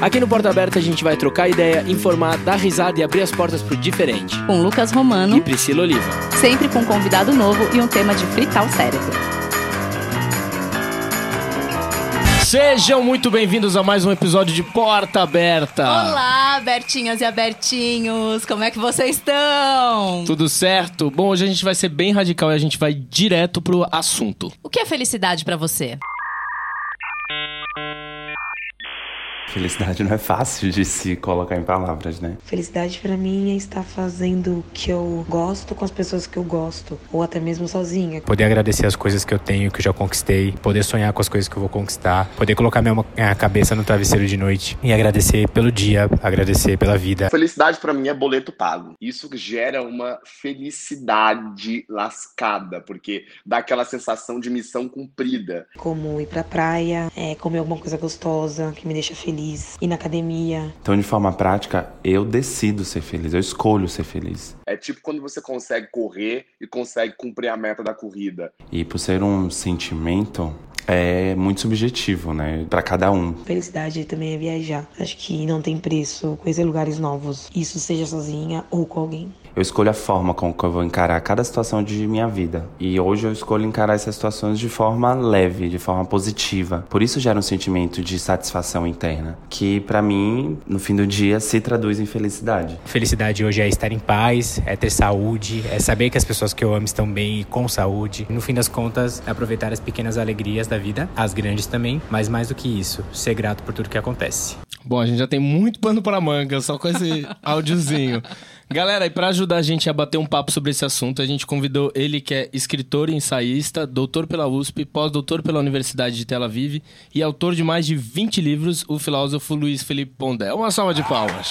Aqui no Porta Aberta a gente vai trocar ideia, informar, dar risada e abrir as portas pro diferente. Com Lucas Romano e Priscila Oliva. Sempre com um convidado novo e um tema de fritar o cérebro. Sejam muito bem-vindos a mais um episódio de Porta Aberta. Olá, Bertinhas e Abertinhos, como é que vocês estão? Tudo certo? Bom, hoje a gente vai ser bem radical e a gente vai direto pro assunto. O que é felicidade para você? Felicidade não é fácil de se colocar em palavras, né? Felicidade para mim é estar fazendo o que eu gosto com as pessoas que eu gosto, ou até mesmo sozinha. Poder agradecer as coisas que eu tenho, que eu já conquistei, poder sonhar com as coisas que eu vou conquistar, poder colocar minha, cabeça no travesseiro de noite e agradecer pelo dia, agradecer pela vida. Felicidade para mim é boleto pago. Isso gera uma felicidade lascada, porque dá aquela sensação de missão cumprida. Como ir pra praia, é, comer alguma coisa gostosa que me deixa feliz feliz, ir na academia. Então, de forma prática, eu decido ser feliz, eu escolho ser feliz. É tipo quando você consegue correr e consegue cumprir a meta da corrida. E por ser um sentimento, é muito subjetivo, né? Para cada um. Felicidade também é viajar. Acho que não tem preço conhecer lugares novos. Isso seja sozinha ou com alguém. Eu escolho a forma com que eu vou encarar cada situação de minha vida. E hoje eu escolho encarar essas situações de forma leve, de forma positiva. Por isso gera um sentimento de satisfação interna, que para mim, no fim do dia, se traduz em felicidade. Felicidade hoje é estar em paz, é ter saúde, é saber que as pessoas que eu amo estão bem e com saúde. No fim das contas, é aproveitar as pequenas alegrias da vida, as grandes também, mas mais do que isso, ser grato por tudo que acontece. Bom, a gente já tem muito pano para manga só com esse áudiozinho. Galera, e para ajudar a gente a bater um papo sobre esse assunto, a gente convidou ele que é escritor e ensaísta, doutor pela USP, pós-doutor pela Universidade de Tel Aviv e autor de mais de 20 livros, o filósofo Luiz Felipe Pondé. Uma salva de palmas.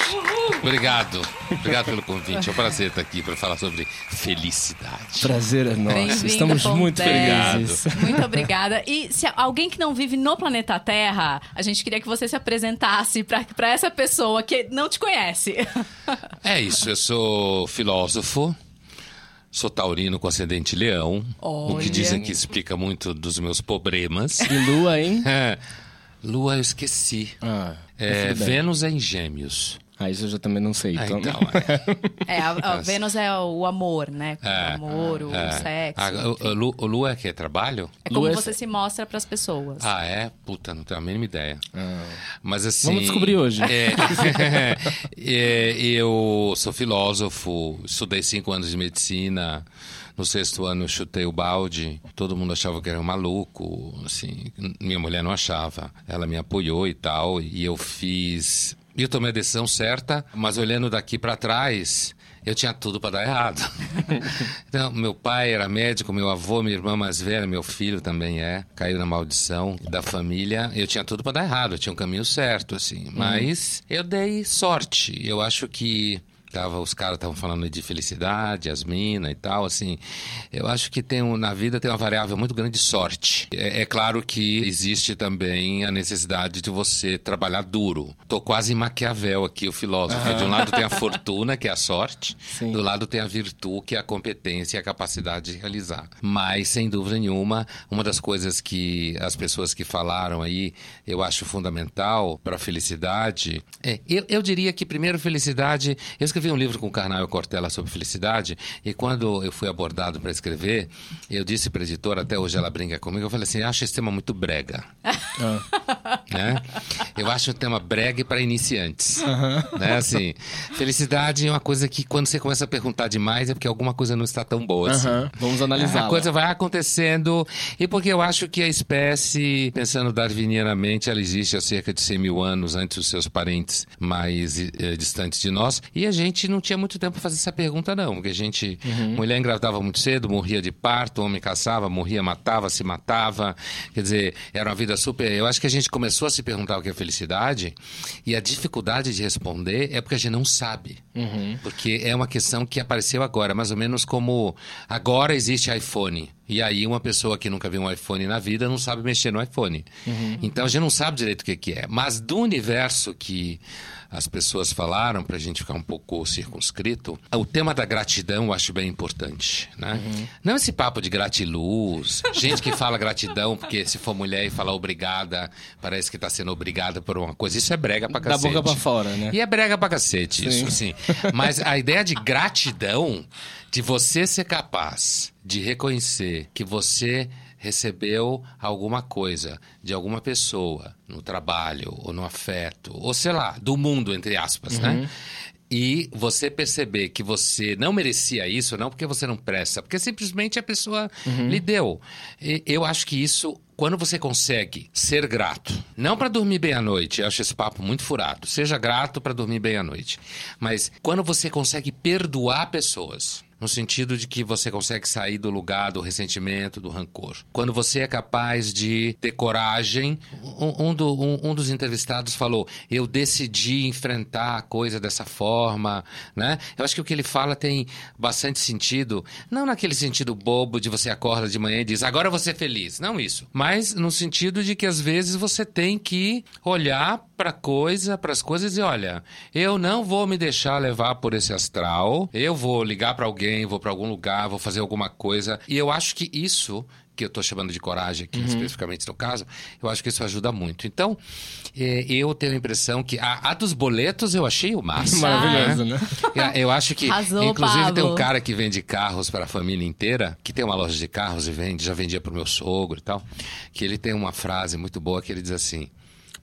Obrigado. Obrigado pelo convite. É um prazer estar aqui para falar sobre felicidade. Prazer é nosso. Estamos muito felizes. Muito obrigada. E se alguém que não vive no planeta Terra, a gente queria que você se apresentasse para essa pessoa que não te conhece. É isso. Eu sou filósofo. Sou taurino com ascendente leão. Olha. O que dizem que explica muito dos meus problemas. E lua, hein? É. Lua eu esqueci. Ah, é, Vênus é em gêmeos. Ah, isso eu já também não sei. Ah, então, então é. é, a, a Vênus é o amor, né? É, o amor, o é. sexo. A, a, Lua é que é trabalho? É como Lua é você é... se mostra para as pessoas. Ah, é? Puta, não tenho a mínima ideia. Ah. Mas assim. Vamos descobrir hoje. É, é, eu sou filósofo, estudei cinco anos de medicina. No sexto ano eu chutei o balde, todo mundo achava que era um maluco, assim, minha mulher não achava. Ela me apoiou e tal, e eu fiz eu tomei a decisão certa, mas olhando daqui para trás, eu tinha tudo para dar errado. então, meu pai era médico, meu avô, minha irmã mais velha, meu filho também é, caiu na maldição da família. Eu tinha tudo para dar errado, eu tinha um caminho certo, assim. Uhum. Mas eu dei sorte. Eu acho que Tava, os caras estavam falando de felicidade, as minas e tal, assim. Eu acho que tem um, na vida tem uma variável muito grande de sorte. É, é, claro que existe também a necessidade de você trabalhar duro. Tô quase em Maquiavel aqui, o filósofo. De um lado tem a fortuna, que é a sorte. Sim. Do lado tem a virtude, que é a competência e a capacidade de realizar. Mas, sem dúvida nenhuma, uma das coisas que as pessoas que falaram aí, eu acho fundamental para a felicidade, é, eu, eu diria que primeiro felicidade, eu escrevi um livro com o Carnal Cortella sobre felicidade e quando eu fui abordado para escrever, eu disse para a editora, até hoje ela brinca comigo, eu falei assim, acho esse tema muito brega. Ah. né? Eu acho um tema brega para iniciantes. Uhum. Né? Assim, felicidade é uma coisa que quando você começa a perguntar demais é porque alguma coisa não está tão boa assim. Uhum. Vamos analisar. A coisa vai acontecendo e porque eu acho que a espécie, pensando darwinianamente, ela existe há cerca de 100 mil anos antes dos seus parentes mais eh, distantes de nós e a gente gente não tinha muito tempo para fazer essa pergunta, não. Porque a gente. Uhum. Mulher engravidava muito cedo, morria de parto, homem caçava, morria, matava, se matava. Quer dizer, era uma vida super. Eu acho que a gente começou a se perguntar o que é felicidade e a dificuldade de responder é porque a gente não sabe. Uhum. Porque é uma questão que apareceu agora, mais ou menos como agora existe iPhone. E aí uma pessoa que nunca viu um iPhone na vida não sabe mexer no iPhone. Então a gente não sabe direito o que, que é. Mas do universo que as pessoas falaram, para a gente ficar um pouco circunscrito, o tema da gratidão eu acho bem importante. Né? Não esse papo de gratiluz, gente que fala gratidão porque se for mulher e falar obrigada, parece que está sendo obrigada por uma coisa. Isso é brega pra Da cacete. boca pra fora, né? E é brega pra cacete, isso sim. Mas a ideia de gratidão, de você ser capaz de reconhecer que você recebeu alguma coisa de alguma pessoa no trabalho ou no afeto, ou sei lá, do mundo, entre aspas, né? E você perceber que você não merecia isso, não porque você não presta, porque simplesmente a pessoa lhe deu. E eu acho que isso quando você consegue ser grato, não para dormir bem à noite, eu acho esse papo muito furado. Seja grato para dormir bem à noite, mas quando você consegue perdoar pessoas, no sentido de que você consegue sair do lugar do ressentimento, do rancor. Quando você é capaz de ter coragem, um, um do- um- um dos entrevistados falou: eu decidi enfrentar a coisa dessa forma, né? Eu acho que o que ele fala tem bastante sentido, não naquele sentido bobo de você acorda de manhã e diz agora vou ser feliz, não isso, mas no sentido de que às vezes você tem que olhar para coisa, para as coisas e olha, eu não vou me deixar levar por esse astral, eu vou ligar para alguém, vou para algum lugar, vou fazer alguma coisa. E eu acho que isso que eu estou chamando de coragem aqui, especificamente no caso, eu acho que isso ajuda muito. Então, eh, eu tenho a impressão que a, a dos boletos eu achei o máximo. Maravilhoso, né? Eu- Eu acho que, Arrasou, inclusive, tem um Pablo. cara que vende carros para a família inteira, que tem uma loja de carros e vende, já vendia para o meu sogro e tal, que ele tem uma frase muito boa que ele diz assim: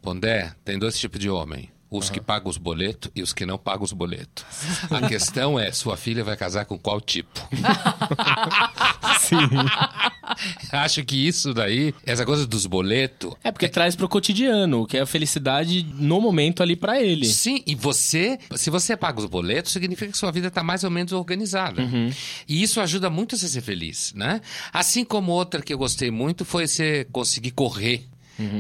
Pondé, tem dois tipos de homem. Os que pagam os boletos e os que não pagam os boletos. A questão é, sua filha vai casar com qual tipo? Sim. Acho que isso daí, essa coisa dos boletos, É porque traz pro cotidiano, o que é a felicidade no momento ali pra ele. Sim, e você, se você paga os boletos, significa que sua vida está mais ou menos organizada. E isso ajuda muito você a ser feliz, né? Assim como outra que eu gostei muito foi você conseguir correr.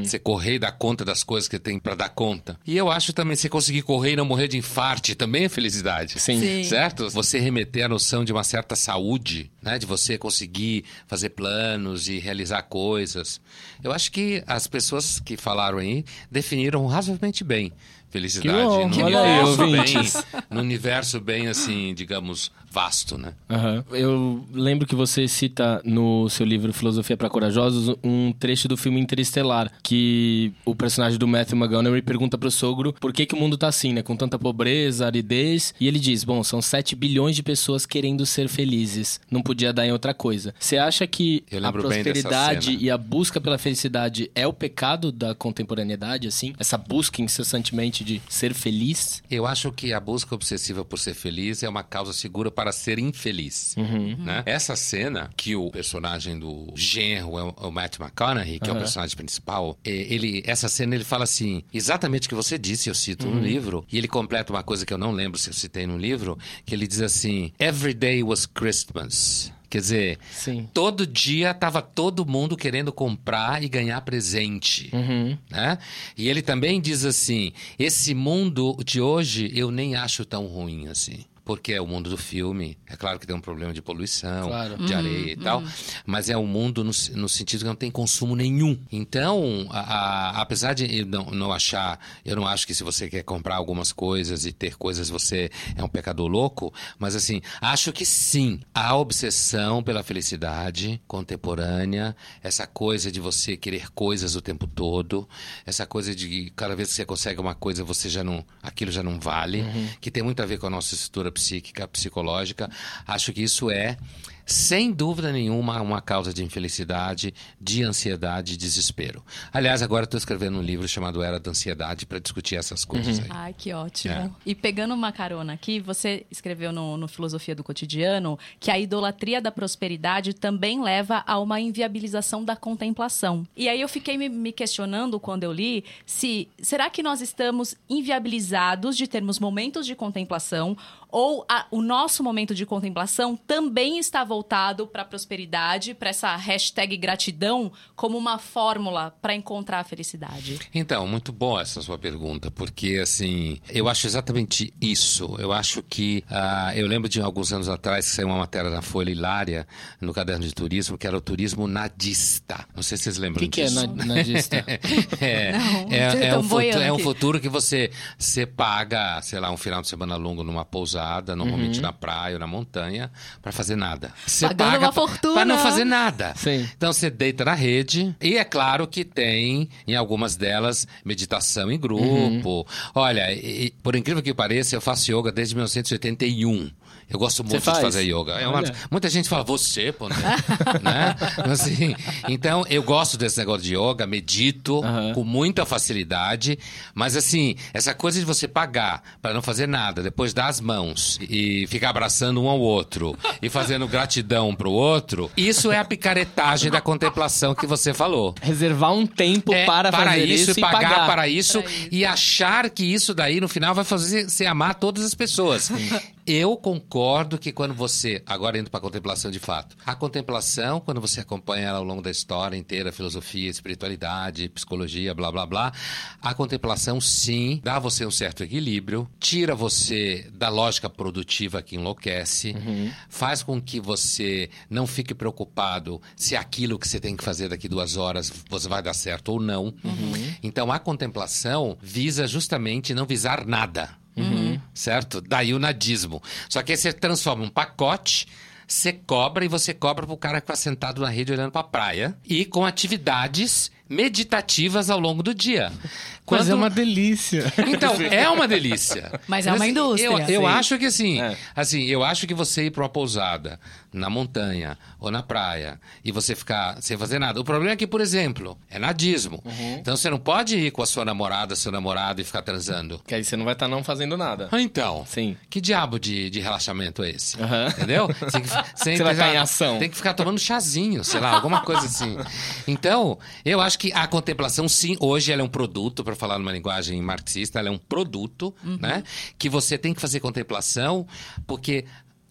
Você correr e dar conta das coisas que tem para dar conta. E eu acho também você conseguir correr e não morrer de infarte também é felicidade. Sim. Sim. Certo? Você remeter a noção de uma certa saúde, né? De você conseguir fazer planos e realizar coisas. Eu acho que as pessoas que falaram aí definiram razoavelmente bem felicidade. Bom, no aí, universo bem, no universo bem assim, digamos, vasto, né? Aham. Eu lembro que você cita no seu livro Filosofia para Corajosos um trecho do filme Interestelar, que o personagem do Matthew McConaughey pergunta pro sogro por que, que o mundo tá assim, né? Com tanta pobreza, aridez. E ele diz: Bom, são 7 bilhões de pessoas querendo ser felizes. Não podia dar em outra coisa. Você acha que a prosperidade e a busca pela felicidade é o pecado da contemporaneidade, assim? Essa busca incessantemente de ser feliz? Eu acho que a busca obsessiva por ser feliz é uma causa segura para ser infeliz. Né? Essa cena que o personagem do genro, é o- é Matt McConaughey, que é o personagem principal, é, ele, essa cena ele fala assim, exatamente o que você disse, eu cito no livro, e ele completa uma coisa que eu não lembro se eu citei no livro, que ele diz assim, Every day was Christmas. Quer dizer, Sim. todo dia tava todo mundo querendo comprar e ganhar presente. Né? E ele também diz assim: esse mundo de hoje eu nem acho tão ruim assim. Porque é o mundo do filme. É claro que tem um problema de poluição, Claro. de areia e tal. Mas é um mundo no, no sentido que não tem consumo nenhum. Então, a- a- apesar de eu não, não achar... Eu não acho que se você quer comprar algumas coisas e ter coisas, você é um pecador louco. Mas assim, acho que sim. A obsessão pela felicidade contemporânea, essa coisa de você querer coisas o tempo todo, essa coisa de cada vez que você consegue uma coisa, você já não... Aquilo já não vale. Que tem muito a ver com a nossa estrutura psíquica, psicológica. Acho que isso é, sem dúvida nenhuma, uma causa de infelicidade, de ansiedade e desespero. Aliás, agora estou escrevendo um livro chamado Era da Ansiedade para discutir essas coisas aí. Ai, que ótimo. É. E pegando uma carona aqui, você escreveu no, no Filosofia do Cotidiano que a idolatria da prosperidade também leva a uma inviabilização da contemplação. E aí eu fiquei me, me questionando quando eu li se será que nós estamos inviabilizados de termos momentos de contemplação ou a- o nosso momento de contemplação também está voltado para a prosperidade, para essa hashtag gratidão, como uma fórmula para encontrar a felicidade? Então, muito boa essa sua pergunta, porque assim, eu acho exatamente isso. Eu acho que uh, eu lembro de alguns anos atrás que saiu uma matéria na Folha Hilária, no caderno de turismo, que era o turismo nadista. Não sei se vocês lembram O que, que é disso. na- nadista? é, Não, é, vocês é tão um futuro, é um futuro que você, você paga, sei lá, um final de semana longo numa pousada, normalmente na praia ou na montanha, para fazer nada. Você Pagando paga uma fortuna. pra não fazer nada. Sim. Então você deita na rede e é claro que tem em algumas delas meditação em grupo. Olha, e- e, por incrível que pareça, eu faço yoga desde 1981. Eu gosto muito de faz? fazer yoga. É uma- muita gente fala, você, pô, né? né? Assim, então, eu gosto desse negócio de yoga, medito Aham. com muita facilidade, mas assim, essa coisa de você pagar para não fazer nada, depois dar as mãos e ficar abraçando um ao outro e fazendo gratidão um pro outro, isso é a picaretagem da contemplação que você falou. Reservar um tempo É, para, fazer isso, isso e e pagar, pagar. para isso Para isso. e achar que isso daí no final vai fazer você amar todas as pessoas. Eu concordo que quando você, agora indo para a contemplação de fato, a contemplação, quando você acompanha ela ao longo da história inteira, filosofia, espiritualidade, psicologia, blá blá blá, a contemplação sim dá a você um certo equilíbrio, tira você da lógica produtiva que enlouquece, faz com que você não fique preocupado se aquilo que você tem que fazer daqui duas horas você vai dar certo ou não. Então a contemplação visa justamente não visar nada. Certo? Daí o nadismo. Só que aí você transforma um pacote, você cobra e você cobra pro cara que tá sentado na rede olhando pra praia e com atividades meditativas ao longo do dia. Mas Quando- é uma delícia. então, é uma delícia. Mas é uma indústria. Eu, eu acho que assim, É. assim, eu acho que você ir para uma pousada na montanha ou na praia e você ficar sem fazer nada. O problema é que, por exemplo, é nadismo. Uhum. Então você não pode ir com a sua namorada, seu namorado e ficar transando. que aí você não vai estar não fazendo nada. Ah, Então, Sim. que diabo de, de relaxamento é esse? Aham. Entendeu? Você, que- você Você vai estar em ação. Tem que ficar tomando chazinho, sei lá, alguma coisa assim. Então, eu acho que a contemplação, sim, hoje ela é um produto, para falar numa linguagem marxista, ela é um produto, né? Que você tem que fazer contemplação, porque.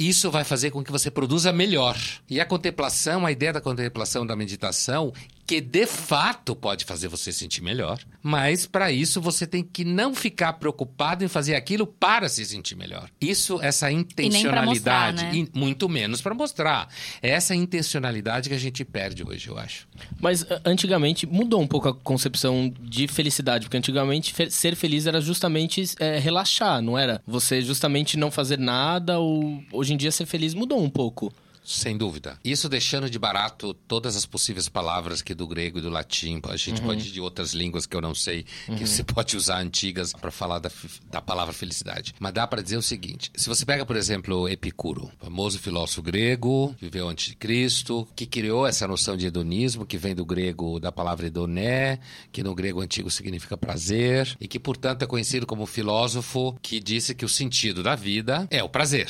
Isso vai fazer com que você produza melhor. E a contemplação, a ideia da contemplação, da meditação, que de fato pode fazer você sentir melhor, mas para isso você tem que não ficar preocupado em fazer aquilo para se sentir melhor. Isso, essa nem pra mostrar, intencionalidade, né? e muito menos para mostrar. É essa intencionalidade que a gente perde hoje, eu acho. Mas antigamente mudou um pouco a concepção de felicidade, porque antigamente ser feliz era justamente é, relaxar, não era? Você justamente não fazer nada, ou hoje em dia ser feliz mudou um pouco. Sem dúvida. Isso deixando de barato todas as possíveis palavras que do grego e do latim, a gente pode ir de outras línguas que eu não sei, que você pode usar antigas para falar da, da palavra felicidade. Mas dá para dizer o seguinte: se você pega, por exemplo, Epicuro, famoso filósofo grego, viveu antes de Cristo, que criou essa noção de hedonismo, que vem do grego da palavra hedoné, que no grego antigo significa prazer, e que, portanto, é conhecido como filósofo que disse que o sentido da vida é o prazer.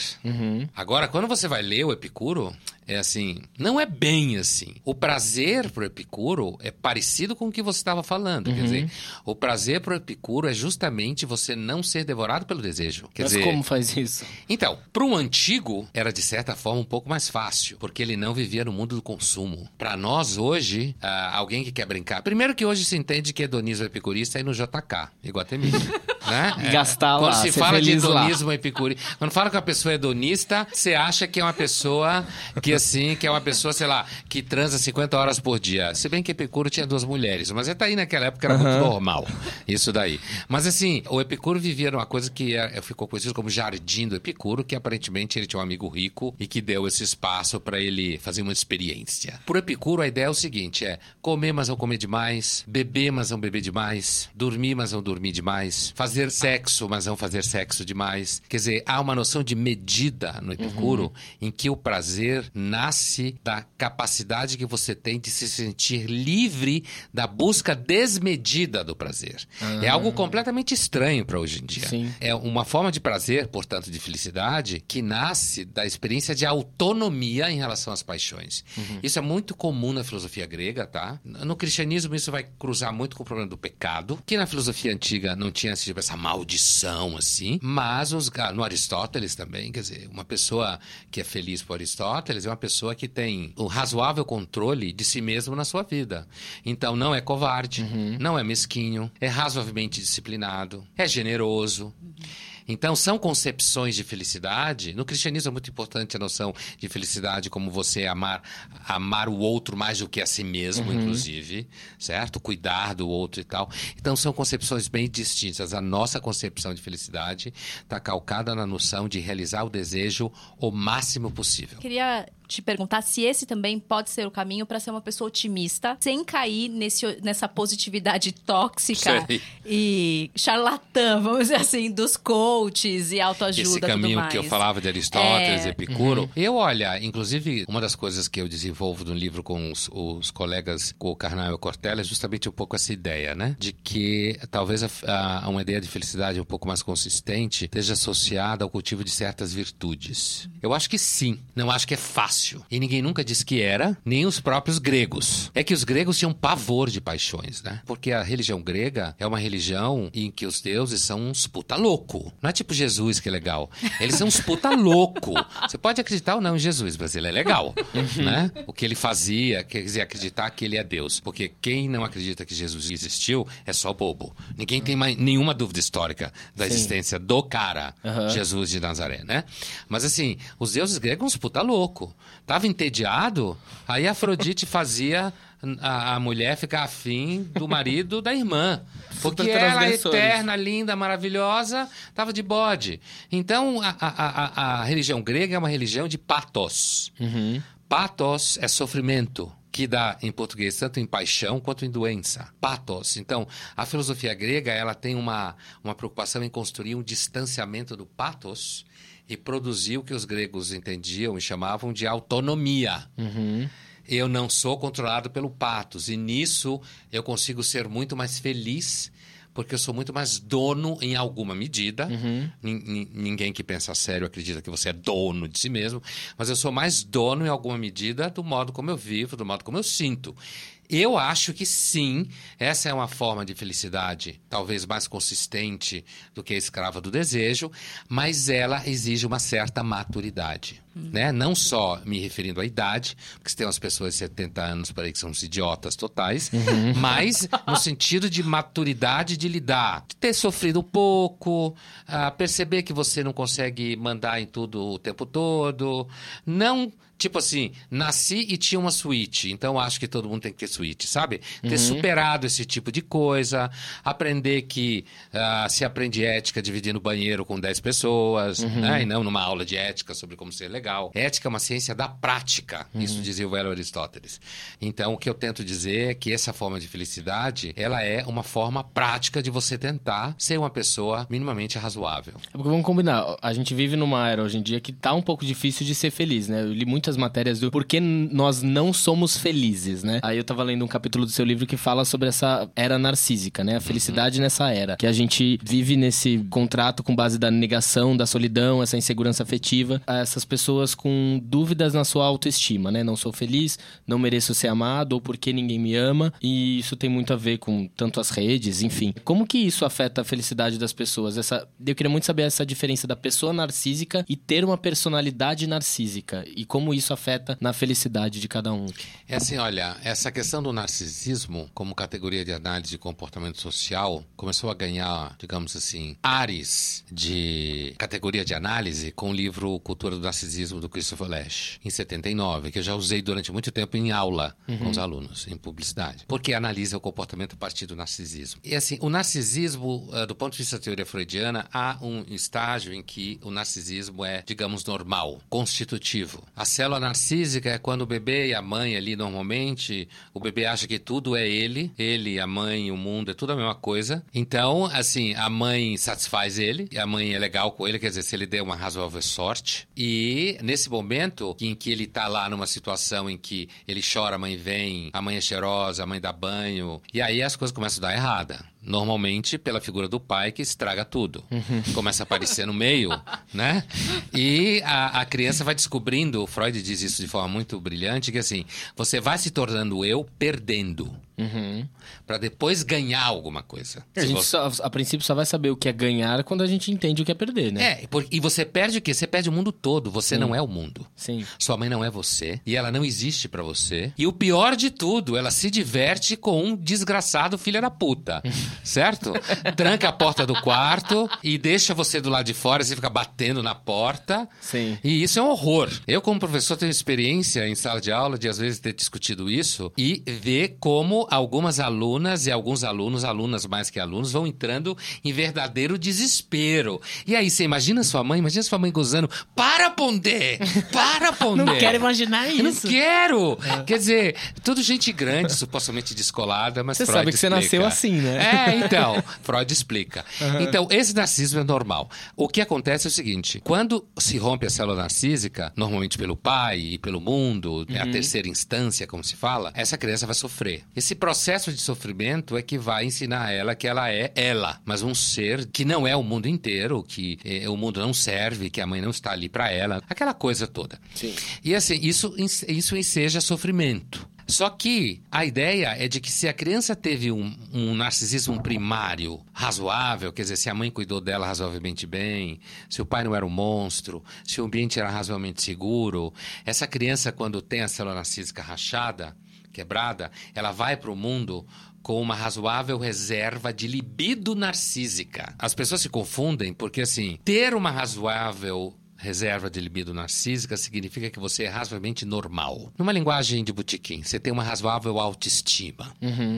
Agora, quando você vai ler o Epicuro, cool. É assim, não é bem assim. O prazer pro Epicuro é parecido com o que você estava falando. Quer dizer, o prazer pro Epicuro é justamente você não ser devorado pelo desejo. Quer Mas dizer, como faz isso? então, para um antigo, era de certa forma um pouco mais fácil, porque ele não vivia no mundo do consumo. Para nós hoje, ah, alguém que quer brincar. Primeiro que hoje se entende que hedonismo epicurista é no JK, Iguatemi. né? É. Gastar Quando lá, se fala de hedonismo epicurista, quando fala que a pessoa é hedonista, você acha que é uma pessoa que assim, que é uma pessoa, sei lá, que transa 50 horas por dia. Se bem que Epicuro tinha duas mulheres, mas até aí naquela época era muito normal, isso daí. Mas assim, o Epicuro vivia numa coisa que é- ficou conhecido como Jardim do Epicuro, que aparentemente ele tinha um amigo rico e que deu esse espaço para ele fazer uma experiência. Por Epicuro, a ideia é o seguinte: é comer, mas não comer demais, beber, mas não beber demais, dormir, mas não dormir demais, fazer sexo, mas não fazer sexo demais. Quer dizer, há uma noção de medida no Epicuro em que o prazer nasce da capacidade que você tem de se sentir livre da busca desmedida do prazer. É algo completamente estranho para hoje em dia. Sim. É uma forma de prazer, portanto, de felicidade, que nasce da experiência de autonomia em relação às paixões. Isso é muito comum na filosofia grega, tá? No cristianismo, isso vai cruzar muito com o problema do pecado, que na filosofia antiga não tinha tipo essa maldição, assim. Mas os, no Aristóteles também, quer dizer, uma pessoa que é feliz por Aristóteles é uma pessoa que tem o razoável controle de si mesmo na sua vida. Então, não é covarde, uhum. não é mesquinho, é razoavelmente disciplinado, é generoso. Uhum. Então, são concepções de felicidade. No cristianismo é muito importante a noção de felicidade, como você amar, amar o outro mais do que a si mesmo, uhum. inclusive, certo? Cuidar do outro e tal. Então, são concepções bem distintas. A nossa concepção de felicidade está calcada na noção de realizar o desejo o máximo possível. Queria te perguntar se esse também pode ser o caminho para ser uma pessoa otimista, sem cair nesse, nessa positividade tóxica Sei. e charlatã, vamos dizer assim, dos coaches e autoajuda. Esse caminho que eu falava de Aristóteles, é... Epicuro. Uhum. Eu, olha, inclusive, uma das coisas que eu desenvolvo no livro com os, os colegas, com o Carnal e o Cortella, é justamente um pouco essa ideia, né? De que talvez a, a, uma ideia de felicidade um pouco mais consistente esteja associada ao cultivo de certas virtudes. Eu acho que sim. Não acho que é fácil fácil. E ninguém nunca disse que era, nem os próprios gregos. É que os gregos tinham pavor de paixões, né? Porque a religião grega é uma religião em que os deuses são uns puta louco. Não é tipo Jesus que é legal. Eles são uns puta louco. Você pode acreditar ou não em Jesus, mas ele é legal, né? O que ele fazia, quer dizer, acreditar que ele é Deus. Porque quem não acredita que Jesus existiu é só bobo. Ninguém tem mais, nenhuma dúvida histórica da Sim. existência do cara, uhum. Jesus de Nazaré, né? Mas assim, os deuses gregos são uns puta louco. Tava entediado, aí Afrodite fazia a, a, mulher ficar afim do marido da irmã. Porque ela é eterna, linda, maravilhosa, estava de bode. Então, a, a, a, religião grega é uma religião de patos. Uhum. Patos é sofrimento que dá em português tanto em paixão quanto em doença. Patos. Então, a filosofia grega ela tem uma, uma preocupação em construir um distanciamento do patos e produziu o que os gregos entendiam e chamavam de autonomia. Uhum. Eu não sou controlado pelo patos, e nisso eu consigo ser muito mais feliz porque eu sou muito mais dono em alguma medida. Uhum. Ninguém que pensa sério acredita que você é dono de si mesmo, mas eu sou mais dono em alguma medida do modo como eu vivo, do modo como eu sinto. Eu acho que sim, essa é uma forma de felicidade talvez mais consistente do que a escrava do desejo, mas ela exige uma certa maturidade. Uhum. Né? Não só me referindo à idade, porque tem umas pessoas de 70 anos por aí que são uns idiotas totais, uhum. mas no sentido de maturidade de lidar, de ter sofrido um pouco, uh, perceber que você não consegue mandar em tudo o tempo todo, não Tipo assim, nasci e tinha uma suíte, então acho que todo mundo tem que ter suíte, sabe? Ter uhum. superado esse tipo de coisa, aprender que uh, se aprende ética dividindo banheiro com 10 pessoas, uhum. né? E não numa aula de ética sobre como ser legal. Ética é uma ciência da prática, uhum. isso dizia o velho Aristóteles. Então, o que eu tento dizer é que essa forma de felicidade, ela é uma forma prática de você tentar ser uma pessoa minimamente razoável. É porque vamos combinar, a gente vive numa era hoje em dia que tá um pouco difícil de ser feliz, né? Eu li muitas muitas matérias do porquê nós não somos felizes, né? Aí eu tava lendo um capítulo do seu livro que fala sobre essa era narcísica, né? A felicidade uhum. nessa era. Que a gente vive nesse contrato com base da negação, da solidão, essa insegurança afetiva. Essas pessoas com dúvidas na sua autoestima, né? Não sou feliz, não mereço ser amado, ou porque ninguém me ama. E isso tem muito a ver com tanto as redes, enfim. Como que isso afeta a felicidade das pessoas? Essa, eu queria muito saber essa diferença da pessoa narcísica e ter uma personalidade narcísica. E como isso isso afeta na felicidade de cada um. É assim, olha, essa questão do narcisismo como categoria de análise de comportamento social começou a ganhar, digamos assim, ares de categoria de análise com o livro Cultura do Narcisismo do Christopher Lash, em 79, que eu já usei durante muito tempo em aula uhum. com os alunos, em publicidade, porque analisa o comportamento a partir do narcisismo. E assim, o narcisismo, eh, do ponto de vista da teoria freudiana, há um estágio em que o narcisismo é, digamos, normal, constitutivo. A célula narcísica é quando o bebê e a mãe ali, normalmente, o bebê acha que tudo é ele, ele, a mãe, o mundo, é tudo a mesma coisa. Então, assim, a mãe satisfaz ele, e a mãe é legal com ele, quer dizer, se ele der uma razoável sorte. E nesse momento em que ele tá lá numa situação em que ele chora, a mãe vem, a mãe é cheirosa, a mãe dá banho, e aí as coisas começam a dar errada Normalmente pela figura do pai que estraga tudo. Começa a aparecer no meio, né? E a, a criança vai descobrindo, o Freud diz isso de forma muito brilhante, que assim, você vai se tornando eu perdendo. Pra depois ganhar alguma coisa. A Se gente você- só- a princípio só vai saber o que é ganhar quando a gente entende o que é perder, né? É, e você perde o quê? Você perde o mundo todo. Você não é o mundo. Sim. Sua mãe não é você e ela não existe pra você. E o pior de tudo, ela se diverte com um desgraçado filho da puta. certo? Tranca a porta do quarto e deixa você do lado de fora, você fica batendo na porta. Sim. E isso é um horror. Eu, como professor, tenho experiência em sala de aula de às vezes ter discutido isso e ver como algumas alunas e alguns alunos, alunas mais que alunos, vão entrando em verdadeiro desespero. E aí, você imagina sua mãe, imagina sua mãe gozando. Para, Pondé! Para, Pondé! Não quero imaginar Eu não isso. quero! Quer dizer, tudo gente grande, supostamente descolada, mas Você Freud sabe que você explica. nasceu assim, né? É, então, Freud explica. Então, esse narcisismo é normal. O que acontece é o seguinte: quando se rompe a célula narcísica, normalmente pelo pai e pelo mundo, é a terceira instância, como se fala, essa criança vai sofrer. Esse processo de sofrimento é que vai ensinar ela que ela é ela, mas um ser que não é o mundo inteiro, que eh, o mundo não serve, que a mãe não está ali para ela, aquela coisa toda. Sim. E assim, isso, isso enseja sofrimento. Só que a ideia é de que se a criança teve um, um narcisismo primário razoável, quer dizer, se a mãe cuidou dela razoavelmente bem, se o pai não era um monstro, se o ambiente era razoavelmente seguro, essa criança, quando tem a célula narcísica rachada, quebrada, ela vai para o mundo com uma razoável reserva de libido narcísica. As pessoas se confundem porque, assim, ter uma razoável reserva de libido narcísica significa que você é razoavelmente normal. Numa linguagem de botequim, você tem uma razoável autoestima,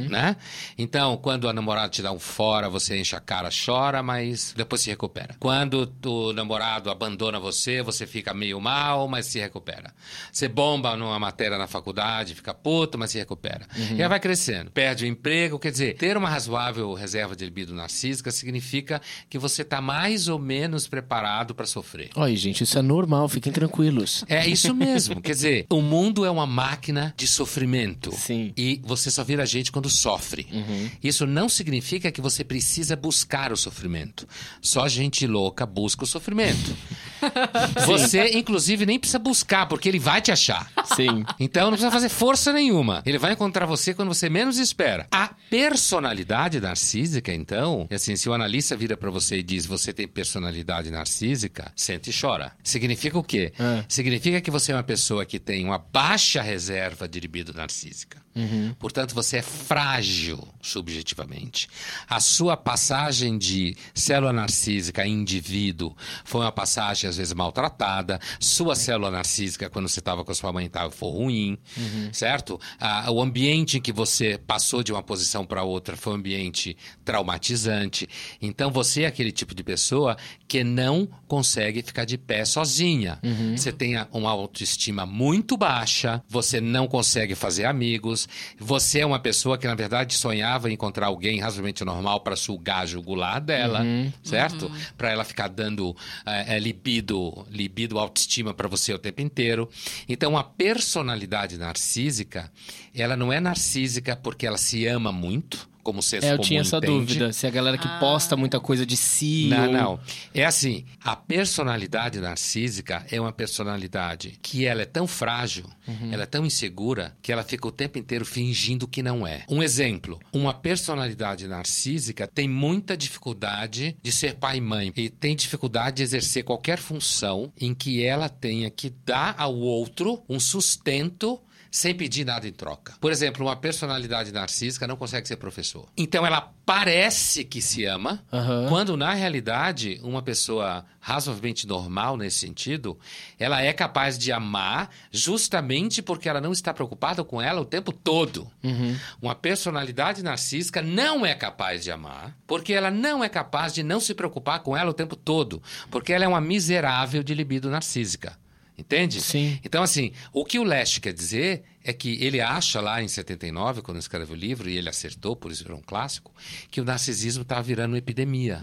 né? Então, quando a namorada te dá um fora, você enche a cara, chora, mas depois se recupera. Quando o namorado abandona você, você fica meio mal, mas se recupera. Você bomba numa matéria na faculdade, fica puto, mas se recupera. E aí vai crescendo. Perde o emprego, quer dizer, ter uma razoável reserva de libido narcísica significa que você está mais ou menos preparado para sofrer. Olha, gente, isso é normal, fiquem tranquilos. É isso mesmo. Quer dizer, o mundo é uma máquina de sofrimento. Sim. E você só vira gente quando sofre. Isso não significa que você precisa buscar o sofrimento. Só gente louca busca o sofrimento. você, inclusive, nem precisa buscar, porque ele vai te achar. Sim. Então não precisa fazer força nenhuma. Ele vai encontrar você quando você menos espera. A personalidade narcísica, então, é assim, se o analista vira pra você e diz você tem personalidade narcísica, sente e chora. Significa o quê? Ah. Significa que você é uma pessoa que tem uma baixa reserva de libido narcísica. Portanto, você é frágil subjetivamente. A sua passagem de célula narcísica a indivíduo foi uma passagem, às vezes, maltratada. Sua célula narcísica, quando você estava com a sua mãe, tava, foi ruim, certo? Ah, o ambiente em que você passou de uma posição para outra foi um ambiente traumatizante. Então, você é aquele tipo de pessoa que não consegue ficar de pé sozinha. Você tem uma autoestima muito baixa, você não consegue fazer amigos, você é uma pessoa que, na verdade, sonhava em encontrar alguém razoavelmente normal para sugar a jugular dela, certo? Para ela ficar dando eh, eh, libido, libido, autoestima para você o tempo inteiro. Então, a personalidade narcísica, ela não é narcísica porque ela se ama muito, como o senso É, eu comum tinha essa entende. dúvida. Se a galera que posta muita coisa de si. Não, ou- não. É assim, a personalidade narcísica é uma personalidade que ela é tão frágil, ela é tão insegura, que ela fica o tempo inteiro fingindo que não é. Um exemplo, uma personalidade narcísica tem muita dificuldade de ser pai e mãe e tem dificuldade de exercer qualquer função em que ela tenha que dar ao outro um sustento sem pedir nada em troca. Por exemplo, uma personalidade narcísica não consegue ser professor. Então ela parece que se ama, Aham. quando na realidade uma pessoa razoavelmente normal nesse sentido, ela é capaz de amar justamente porque ela não está preocupada com ela o tempo todo. Uma personalidade narcísica não é capaz de amar porque ela não é capaz de não se preocupar com ela o tempo todo, porque ela é uma miserável de libido narcísica. Entende? Sim. Então, assim, o que o Leste quer dizer é que ele acha lá em 79, quando escreve o livro, e ele acertou, por isso virou um clássico, que o narcisismo estava virando uma epidemia,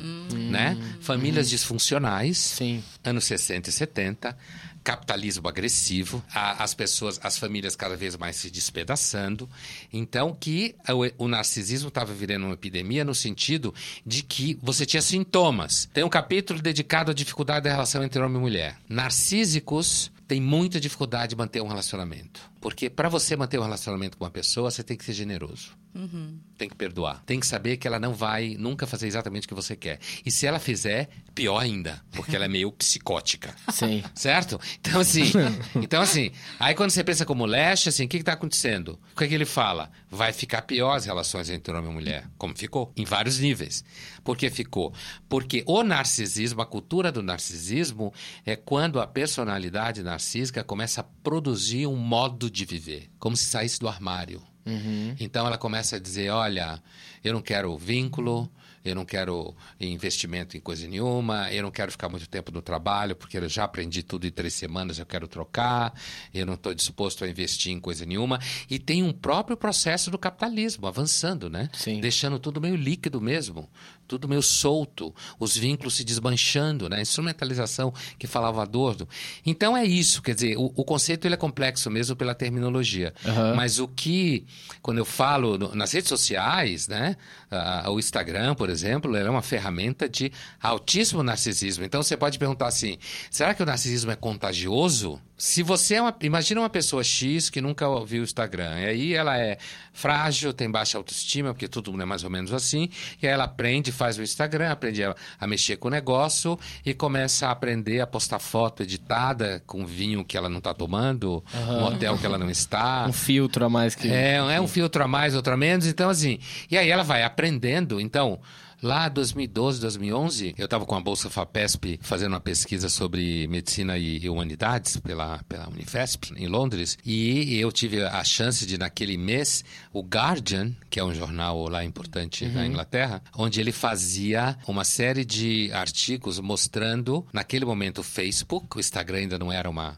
né? Famílias disfuncionais, Sim. anos 60 e 70, capitalismo agressivo, a, as pessoas, as famílias cada vez mais se despedaçando. Então, que o, o narcisismo estava virando uma epidemia no sentido de que você tinha sintomas. Tem um capítulo dedicado à dificuldade da relação entre homem e mulher. Narcísicos têm muita dificuldade de manter um relacionamento. Porque para você manter um relacionamento com uma pessoa, você tem que ser generoso. Uhum. Tem que perdoar. Tem que saber que ela não vai nunca fazer exatamente o que você quer. E se ela fizer, pior ainda, porque ela é meio psicótica. Sim. Certo? Então, assim, então, assim, aí quando você pensa como leste, assim, o que está acontecendo? O que, é que ele fala? Vai ficar pior as relações entre homem e mulher. Como ficou? Em vários níveis. Por que ficou? Porque o narcisismo, a cultura do narcisismo, é quando a personalidade narcísica começa a produzir um modo de viver, como se saísse do armário. Uhum. Então ela começa a dizer: olha, eu não quero vínculo, eu não quero investimento em coisa nenhuma, eu não quero ficar muito tempo no trabalho, porque eu já aprendi tudo em três semanas, eu quero trocar, eu não estou disposto a investir em coisa nenhuma. E tem um próprio processo do capitalismo avançando, né? Sim. Deixando tudo meio líquido mesmo, tudo meio solto, os vínculos se desmanchando, né? A instrumentalização que falava Adorno. Então é isso, quer dizer, o, o conceito ele é complexo mesmo pela terminologia. Uhum. Mas o que, quando eu falo no, nas redes sociais, né? Uh, o Instagram, por exemplo, é uma ferramenta de altíssimo narcisismo. Então você pode perguntar assim: será que o narcisismo é contagioso? Se você é uma. Imagina uma pessoa X que nunca viu o Instagram. E aí ela é frágil, tem baixa autoestima, porque todo mundo é mais ou menos assim. E aí ela aprende, faz o Instagram, aprende a, a mexer com o negócio e começa a aprender a postar foto editada com vinho que ela não está tomando, uhum. um hotel que ela não está. Um filtro a mais que. É, é um filtro a mais, outro a menos. Então, assim. E aí ela vai aprendendo. Então. Lá 2012, 2011, eu estava com a Bolsa FAPESP fazendo uma pesquisa sobre medicina e humanidades pela, pela Unifesp, em Londres, e eu tive a chance de, naquele mês, o Guardian, que é um jornal lá importante uhum. na Inglaterra, onde ele fazia uma série de artigos mostrando, naquele momento, o Facebook, o Instagram ainda não era uma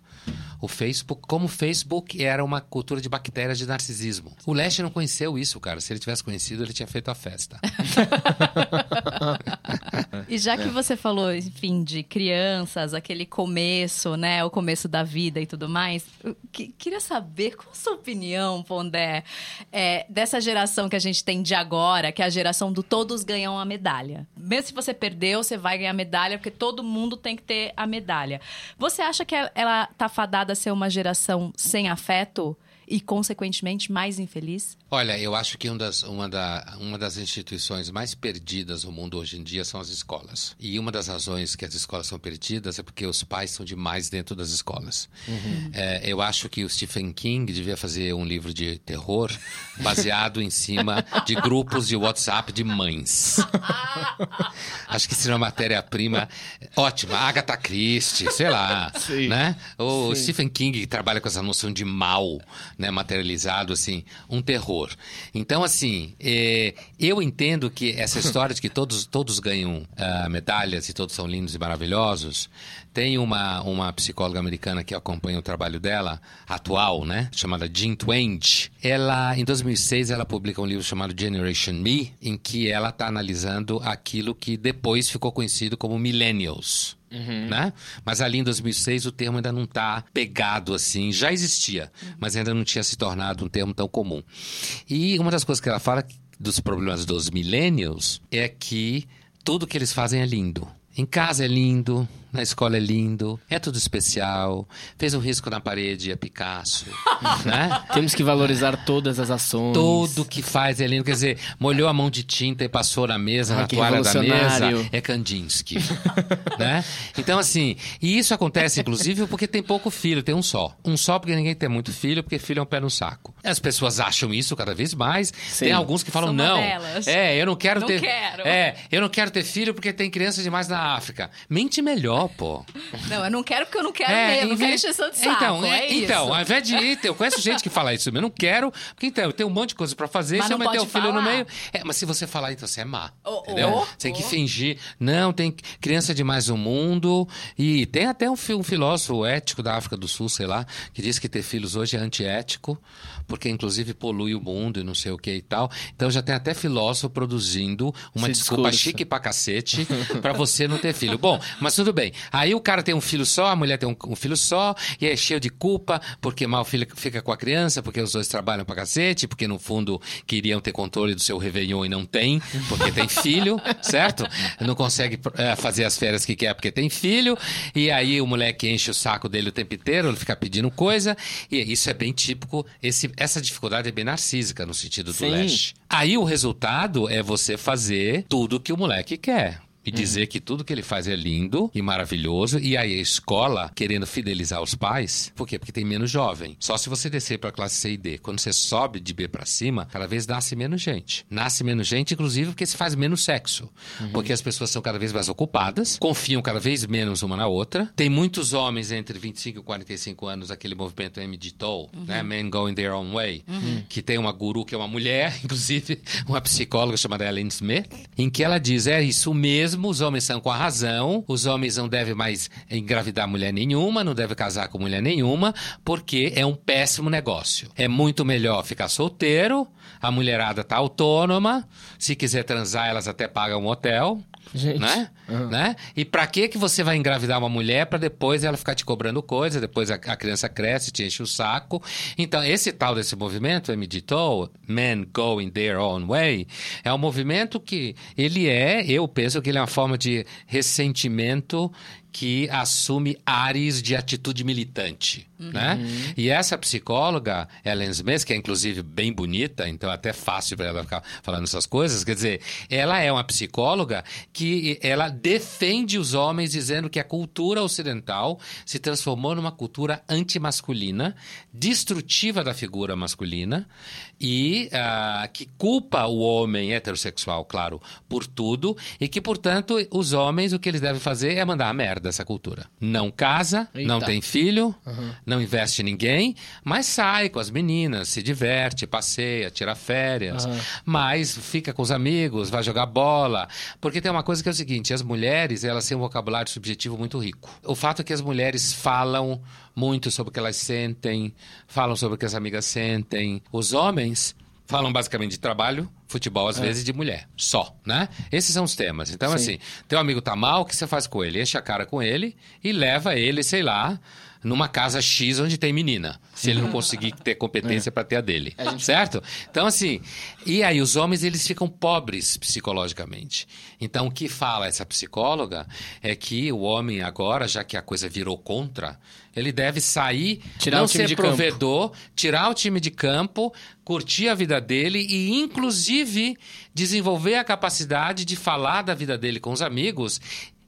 o Facebook, como o Facebook era uma cultura de bactérias de narcisismo. O Leste não conheceu isso, cara. Se ele tivesse conhecido, ele tinha feito a festa. e já que você falou, enfim, de crianças, aquele começo, né? O começo da vida e tudo mais, que, queria saber qual a sua opinião, Pondé, é, dessa geração que a gente tem de agora, que é a geração do todos ganham a medalha. Mesmo se você perdeu, você vai ganhar a medalha, porque todo mundo tem que ter a medalha. Você acha que ela tá fadada a ser uma geração sem afeto? E, consequentemente, mais infeliz? Olha, eu acho que uma das, uma, da, uma das instituições mais perdidas no mundo hoje em dia são as escolas. E uma das razões que as escolas são perdidas é porque os pais são demais dentro das escolas. Uhum. É, eu acho que o Stephen King devia fazer um livro de terror baseado em cima de grupos de WhatsApp de mães. acho que seria uma matéria-prima ótima. Agatha Christie, sei lá. Sim. Né? O Sim. Stephen King trabalha com essa noção de mal né, materializado, assim, um terror. Então, assim, é, eu entendo que essa história de que todos, todos ganham uh, medalhas e todos são lindos e maravilhosos, tem uma, uma psicóloga americana que acompanha o trabalho dela, atual, né, chamada Jean Twenge. Ela, em 2006, ela publica um livro chamado Generation Me, em que ela está analisando aquilo que depois ficou conhecido como millennials. Uhum. Né? Mas ali em 2006 o termo ainda não está pegado assim, já existia, mas ainda não tinha se tornado um termo tão comum. E uma das coisas que ela fala dos problemas dos millennials é que tudo que eles fazem é lindo. Em casa é lindo, na escola é lindo, é tudo especial. Fez um risco na parede, é Picasso. né? Temos que valorizar todas as ações. Tudo que faz é lindo. Quer dizer, molhou a mão de tinta e passou na mesa, ah, na toalha da mesa, é Kandinsky. né? Então, assim, e isso acontece, inclusive, porque tem pouco filho, tem um só. Um só porque ninguém tem muito filho, porque filho é um pé no saco. As pessoas acham isso cada vez mais. Sim. Tem alguns que falam, não. Delas. É, eu não quero não ter. Quero. É, eu não quero ter filho porque tem criança demais na África. Mente melhor pô. Não, eu não quero porque eu não quero é, mesmo, não quero encheção de saco, então, é, é então, ao invés de ir, eu conheço gente que fala isso, eu não quero, porque então, eu tenho um monte de coisa pra fazer, mas se eu meter o filho falar. no meio... É, mas se você falar, então você é má, oh, entendeu? Oh, tem que fingir. Não, tem criança demais no mundo, e tem até um, um filósofo ético da África do Sul, sei lá, que diz que ter filhos hoje é antiético, porque inclusive polui o mundo e não sei o que e tal. Então já tem até filósofo produzindo uma Esse desculpa discurso. chique pra cacete pra você não ter filho. Bom, mas tudo bem. Aí o cara tem um filho só, a mulher tem um, um filho só, e é cheio de culpa, porque mal filho fica com a criança, porque os dois trabalham pra cacete, porque no fundo queriam ter controle do seu Réveillon e não tem, porque tem filho, certo? Não consegue é, fazer as férias que quer porque tem filho, e aí o moleque enche o saco dele o tempo inteiro, ele fica pedindo coisa, e isso é bem típico, esse, essa dificuldade é bem narcísica no sentido do Sim. leste. Aí o resultado é você fazer tudo que o moleque quer. E dizer que tudo que ele faz é lindo e maravilhoso. E aí a escola querendo fidelizar os pais. Por quê? Porque tem menos jovem. Só se você descer para classe C e D. Quando você sobe de B para cima, cada vez nasce menos gente. Nasce menos gente, inclusive, porque se faz menos sexo. Porque as pessoas são cada vez mais ocupadas, confiam cada vez menos uma na outra. Tem muitos homens entre 25 e 45 anos, aquele movimento MGTOW, né? Men Going Their Own Way, que tem uma guru que é uma mulher, inclusive uma psicóloga chamada Ellen Smith, em que ela diz: é isso mesmo, os homens são com a razão, os homens não devem mais engravidar mulher nenhuma, não devem casar com mulher nenhuma, porque é um péssimo negócio. É muito melhor ficar solteiro, a mulherada tá autônoma, se quiser transar, elas até pagam um hotel. Gente. Né? né? E pra que que você vai engravidar uma mulher pra depois ela ficar te cobrando coisa, depois a, a criança cresce, te enche o saco. Então, esse tal desse movimento, MGTOW, Men Going Their Own Way, é um movimento que ele é, eu penso que ele é uma forma de ressentimento que assume ares de atitude militante, né? E essa psicóloga, Ellen Smith, que é inclusive bem bonita, então é até fácil para ela ficar falando essas coisas, quer dizer, ela é uma psicóloga que ela defende os homens dizendo que a cultura ocidental se transformou numa cultura antimasculina, destrutiva da figura masculina e ah, que culpa o homem heterossexual, claro, por tudo e que, portanto, os homens o que eles devem fazer é mandar a merda essa cultura. Não casa, Eita. não tem filho, não investe em ninguém, mas sai com as meninas, se diverte, passeia, tira férias, mas fica com os amigos, vai jogar bola. Porque tem uma coisa que é o seguinte: as mulheres, elas têm um vocabulário subjetivo muito rico. O fato é que as mulheres falam muito sobre o que elas sentem, falam sobre o que as amigas sentem. Os homens falam basicamente de trabalho, futebol, às vezes, e de mulher. Só, né? Esses são os temas. Então, assim, teu amigo tá mal, o que você faz com ele? Enche a cara com ele e leva ele, sei lá, numa casa X onde tem menina. Se ele não conseguir ter competência para ter a dele. Certo? Então, assim, e aí os homens, eles ficam pobres psicologicamente. Então, o que fala essa psicóloga é que o homem agora, já que a coisa virou contra, ele deve sair, Tirar não ser de campo. provedor, tirar o time de campo, curtir a vida dele e, inclusive, desenvolver a capacidade de falar da vida dele com os amigos.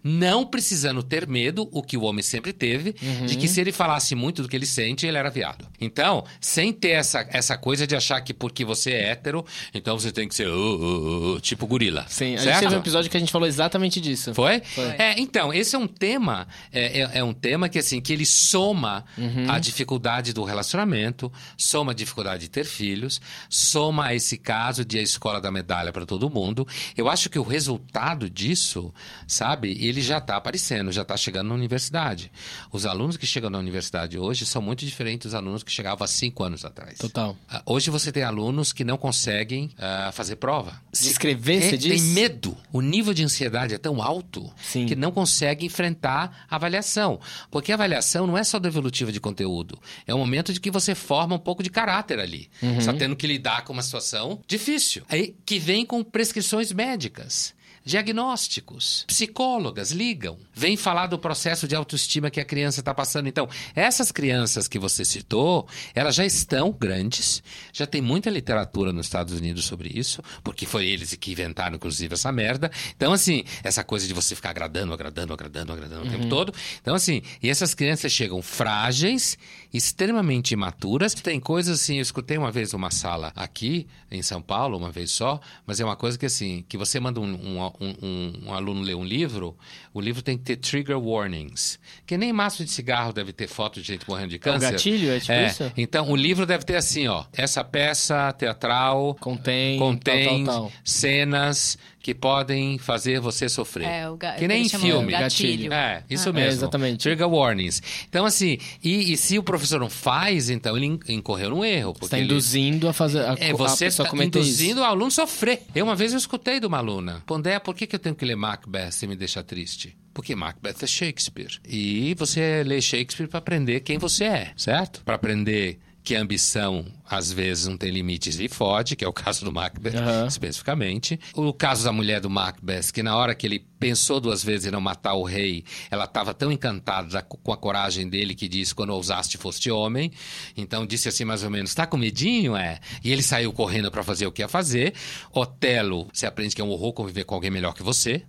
Não precisando ter medo, o que o homem sempre teve, de que se ele falasse muito do que ele sente, ele era viado. Então, sem ter essa, essa coisa de achar que porque você é hétero, então você tem que ser uh, uh, uh, tipo gorila. Sim, a certo? gente teve um episódio que a gente falou exatamente disso. Foi? É, então, esse é um tema, é, é- é um tema que assim, que ele soma a dificuldade do relacionamento, soma a dificuldade de ter filhos, soma esse caso de a escola da medalha para todo mundo. Eu acho que o resultado disso, sabe, ele já está aparecendo, já está chegando na universidade. Os alunos que chegam na universidade hoje são muito diferentes dos alunos que chegavam há cinco anos atrás. Total. Ah, Hoje você tem alunos que não conseguem ah, fazer prova. Se inscrever, Tem- você diz? Tem medo. O nível de ansiedade é tão alto Sim. que não consegue enfrentar a avaliação. Porque a avaliação não é só devolutiva de conteúdo. É um momento de que você forma um pouco de caráter ali. Uhum. Você está tendo que lidar com uma situação difícil. Aí, que vem com prescrições médicas. Diagnósticos, psicólogas ligam, vêm falar do processo de autoestima que a criança está passando. Então, essas crianças que você citou, elas já estão grandes, já tem muita literatura nos Estados Unidos sobre isso, porque foi eles que inventaram, inclusive, essa merda. Então, assim, essa coisa de você ficar agradando, agradando, agradando, agradando o tempo todo. Então, assim, e essas crianças chegam frágeis, extremamente imaturas. Tem coisas assim, eu escutei uma vez numa sala aqui, em São Paulo, uma vez só, mas é uma coisa que, assim, que você manda um, um, um- um aluno ler um livro, o livro tem que ter trigger warnings. Que nem maço de cigarro deve ter foto de gente morrendo de É um câncer. gatilho? É tipo isso? Então, o livro deve ter assim, ó, essa peça teatral Contém, contém tal, tal, tal. cenas que podem fazer você sofrer. É, o ga- que nem em filme. gatilho. É, isso Ah. mesmo. É, exatamente. Trigger warnings. Então, assim, e, e se o professor não faz, então ele in- incorreu num erro. Você Porque está ele- induzindo a fazer a, é, você está induzindo isso. o aluno a sofrer. Eu uma vez eu escutei de uma aluna. Pondé, por que, que eu tenho que ler Macbeth se me deixar triste? Porque Macbeth é Shakespeare. E você lê Shakespeare para aprender quem você é, certo? Para aprender que a ambição às vezes não tem limites e fode, que é o caso do Macbeth, Aham. especificamente. O caso da mulher do Macbeth, que na hora que ele pensou duas vezes em não matar o rei, ela estava tão encantada com a coragem dele que disse: quando ousaste foste homem. Então disse assim mais ou menos: tá com medinho? É. E ele saiu correndo para fazer o que ia fazer. Otelo, você aprende que é um horror conviver com alguém melhor que você.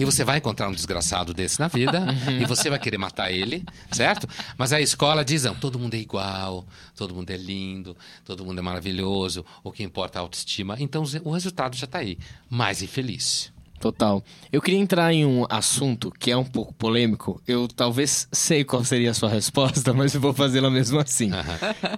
E você vai encontrar um desgraçado desse na vida e você vai querer matar ele, certo? Mas a escola diz: não, todo mundo é igual, todo mundo é lindo, todo mundo é maravilhoso, o que importa é a autoestima. Então o resultado já está aí. Mais infeliz. Total. Eu queria entrar em um assunto que é um pouco polêmico. Eu talvez sei qual seria a sua resposta, mas eu vou fazê-la mesmo assim.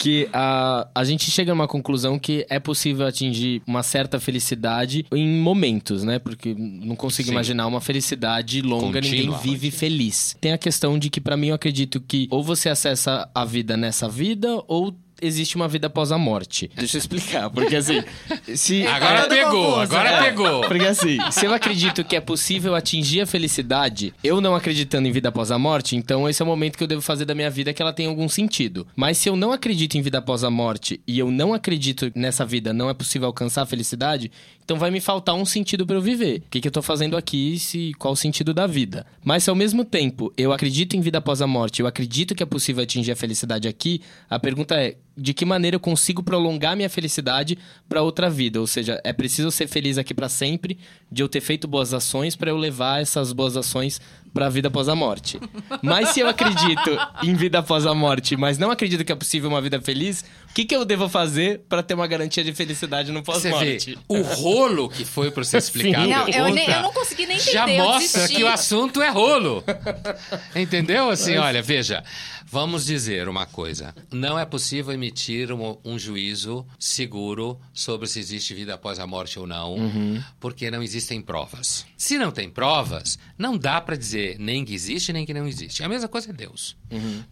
que a, a gente chega a uma conclusão que é possível atingir uma certa felicidade em momentos, né? Porque não consigo Sim. imaginar uma felicidade longa, ninguém vive feliz. Tem a questão de que, pra mim, eu acredito que ou você acessa a vida nessa vida, ou existe uma vida após a morte. Deixa eu explicar, porque assim. Se, Agora É, pegou, confuso. agora é, pegou. Porque assim, se eu acredito que é possível atingir a felicidade, eu não acreditando em vida após a morte, então esse é o momento que eu devo fazer da minha vida que ela tem algum sentido. Mas se eu não acredito em vida após a morte e eu não acredito nessa vida, não é possível alcançar a felicidade, então vai me faltar um sentido pra eu viver. O que, que eu tô fazendo aqui? Se, qual o sentido da vida? Mas se ao mesmo tempo eu acredito em vida após a morte, eu acredito que é possível atingir a felicidade aqui, a pergunta é: de que maneira eu consigo prolongar minha felicidade pra outra vida? Ou seja, é preciso ser feliz aqui pra sempre, de eu ter feito boas ações pra eu levar essas boas ações pra vida após a morte. Mas se eu acredito em vida após a morte, mas não acredito que é possível uma vida feliz, o que, que eu devo fazer pra ter uma garantia de felicidade no pós-morte? o rolo que foi para você explicar. Sim. a Não, eu, nem- eu não consegui nem entender. Já mostra que o assunto é rolo. Entendeu? Assim, olha, veja. Vamos dizer uma coisa. Não é possível emitir um, um juízo seguro sobre se existe vida após a morte ou não, porque não existem provas. Se não tem provas, não dá para dizer nem que existe nem que não existe. A mesma coisa é Deus.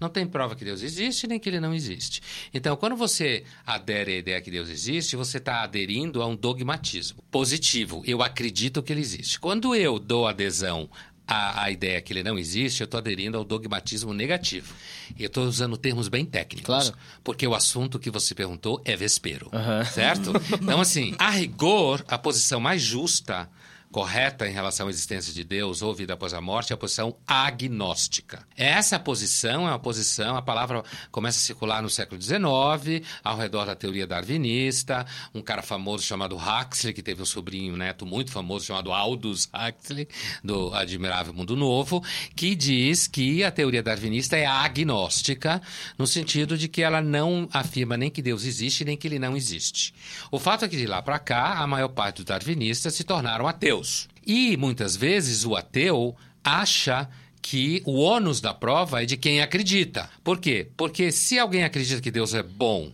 Não tem prova que Deus existe nem que ele não existe. Então, quando você adere à ideia que Deus existe, você está aderindo a um dogmatismo positivo. Eu acredito que ele existe. Quando eu dou adesão à, à ideia que ele não existe, eu estou aderindo ao dogmatismo negativo. E eu estou usando termos bem técnicos. Claro. Porque o assunto que você perguntou é vespero. Aham. Certo? Então, assim, a rigor, a posição mais justa correta em relação à existência de Deus ou vida após a morte é a posição agnóstica. Essa posição é uma posição, a palavra começa a circular no século XIX, ao redor da teoria darwinista, um cara famoso chamado Huxley, que teve um sobrinho neto muito famoso chamado Aldous Huxley, do Admirável Mundo Novo, que diz que a teoria darwinista é agnóstica, no sentido de que ela não afirma nem que Deus existe, nem que ele não existe. O fato é que de lá para cá, a maior parte dos darwinistas se tornaram ateus. E muitas vezes o ateu acha que o ônus da prova é de quem acredita. Por quê? Porque se alguém acredita que Deus é bom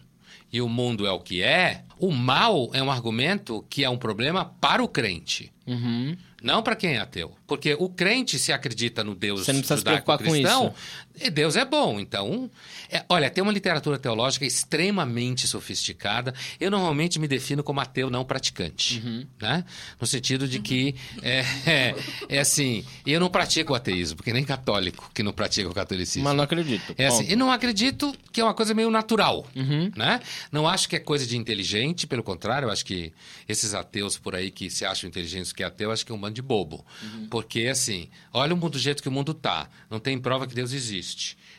e o mundo é o que é, o mal é um argumento que é um problema para o crente. Uhum. Não para quem é ateu. Porque o crente se acredita no Deus Você não precisa se preocupar com judaico-cristão, e Deus é bom. Então, é- olha, tem uma literatura teológica extremamente sofisticada. Eu normalmente me defino como ateu não praticante. Uhum. Né? No sentido de que, é, é, é assim, eu não pratico o ateísmo, porque nem católico que não pratica o catolicismo. Mas não acredito. É assim, e não acredito que é uma coisa meio natural, Uhum. né? Não acho que é coisa de inteligente, pelo contrário, eu acho que esses ateus por aí que se acham inteligentes que é ateu, acho que é um bando de bobo. Uhum. Porque, assim, olha o mundo do jeito que o mundo tá. Não tem prova que Deus existe.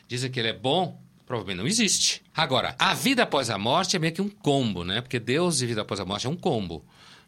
Dizem que ele é bom, provavelmente não existe. Agora, a vida após a morte é meio que um combo, né? Porque Deus e vida após a morte é um combo.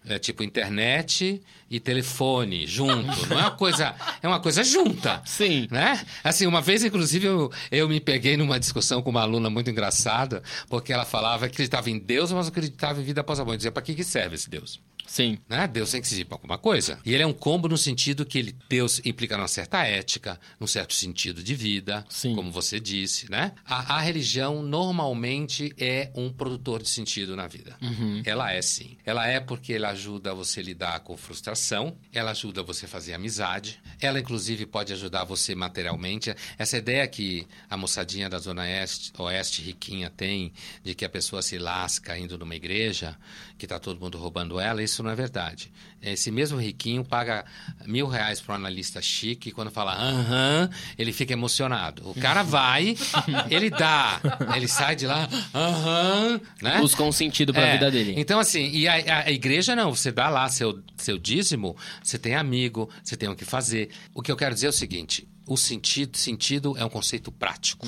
É tipo internet e telefone junto. Não é uma coisa. É uma coisa junta. Sim. Né? Assim, uma vez, inclusive, eu, eu me peguei numa discussão com uma aluna muito engraçada, porque ela falava que acreditava em Deus, mas acreditava em vida após a morte. Eu Dizia, para que, que serve esse Deus? Sim. Né? Deus tem que servir para alguma coisa. E ele é um combo no sentido que ele, Deus implica numa certa ética, num certo sentido de vida, Sim. como você disse, né? A, a religião normalmente é um produtor de sentido na vida. Ela é sim. Ela é porque ela ajuda você a lidar com frustração, ela ajuda você a fazer amizade, ela inclusive pode ajudar você materialmente. Essa ideia que a moçadinha da Zona Oeste, Oeste riquinha tem de que a pessoa se lasca indo numa igreja, que está todo mundo roubando ela, isso não é verdade. Esse mesmo riquinho paga mil reais para um analista chique, e quando fala aham, ele fica emocionado. O cara vai, ele dá, ele sai de lá, aham, né? Busca um sentido pra É, vida dele. Então, assim, e a, a- a igreja não, você dá lá seu, seu dízimo, você tem amigo, você tem o que fazer. O que eu quero dizer é o seguinte: o sentido, sentido é um conceito prático.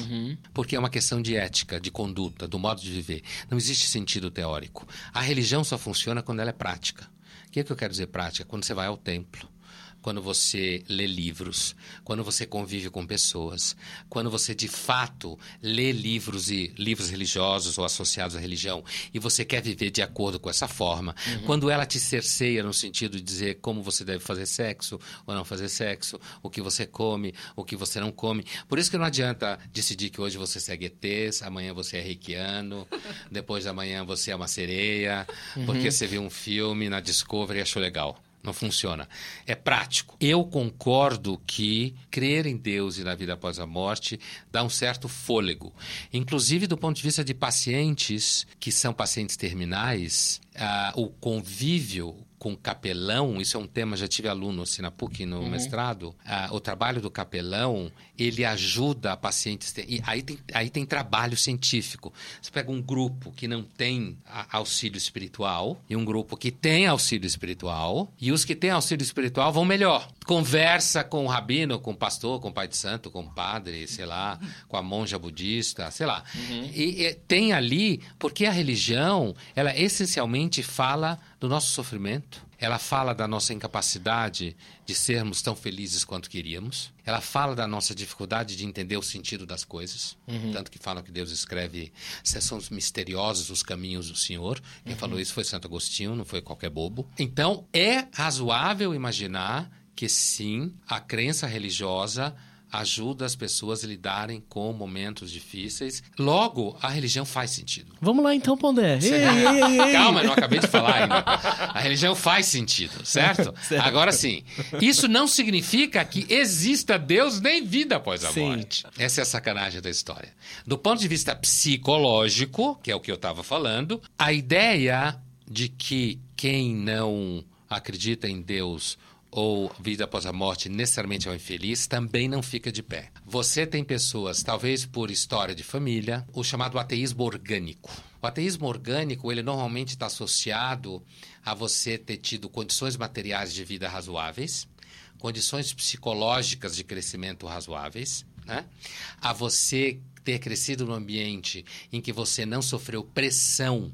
Porque é uma questão de ética, de conduta, do modo de viver. Não existe sentido teórico. A religião só funciona quando ela é prática. O que, é que eu quero dizer prática? Quando você vai ao templo quando você lê livros, quando você convive com pessoas, quando você de fato lê livros e livros religiosos ou associados à religião e você quer viver de acordo com essa forma, quando ela te cerceia no sentido de dizer como você deve fazer sexo ou não fazer sexo, o que você come, o que você não come. Por isso que não adianta decidir que hoje você segue ETs, amanhã você é reikiano, depois da manhã você é uma sereia, porque você viu um filme na Discovery e achou legal. Não funciona. É prático. Eu concordo que crer em Deus e na vida após a morte dá um certo fôlego. Inclusive, do ponto de vista de pacientes que são pacientes terminais, ah, o convívio com capelão, isso é um tema, já tive aluno assim, na PUC no mestrado, ah, o trabalho do capelão, ele ajuda a pacientes... ter- aí tem, aí tem trabalho científico. Você pega um grupo que não tem auxílio espiritual e um grupo que tem auxílio espiritual, e os que têm auxílio espiritual vão melhor. Conversa com o rabino, com o pastor, com o pai de santo, com o padre, sei lá, com a monja budista, sei lá. E, e tem ali, porque a religião, ela essencialmente fala do nosso sofrimento, ela fala da nossa incapacidade de sermos tão felizes quanto queríamos. Ela fala da nossa dificuldade de entender o sentido das coisas. Tanto que falam que Deus escreve são misteriosos os caminhos do Senhor. Quem falou isso foi Santo Agostinho, não foi qualquer bobo. Então, é razoável imaginar que sim, a crença religiosa ajuda as pessoas a lidarem com momentos difíceis. Logo, a religião faz sentido. Vamos lá então, Pondé. Ei, ei, ei. Calma, eu não acabei de falar ainda. A religião faz sentido, certo? Agora sim, isso não significa que exista Deus nem vida após a Sim. morte. Essa é a sacanagem da história. Do ponto de vista psicológico, que é o que eu estava falando, a ideia de que quem não acredita em Deus ou vida após a morte necessariamente é um infeliz, também não fica de pé. Você tem pessoas, talvez por história de família, o chamado ateísmo orgânico. O ateísmo orgânico, ele normalmente está associado a você ter tido condições materiais de vida razoáveis, condições psicológicas de crescimento razoáveis, né? a você ter crescido num ambiente em que você não sofreu pressão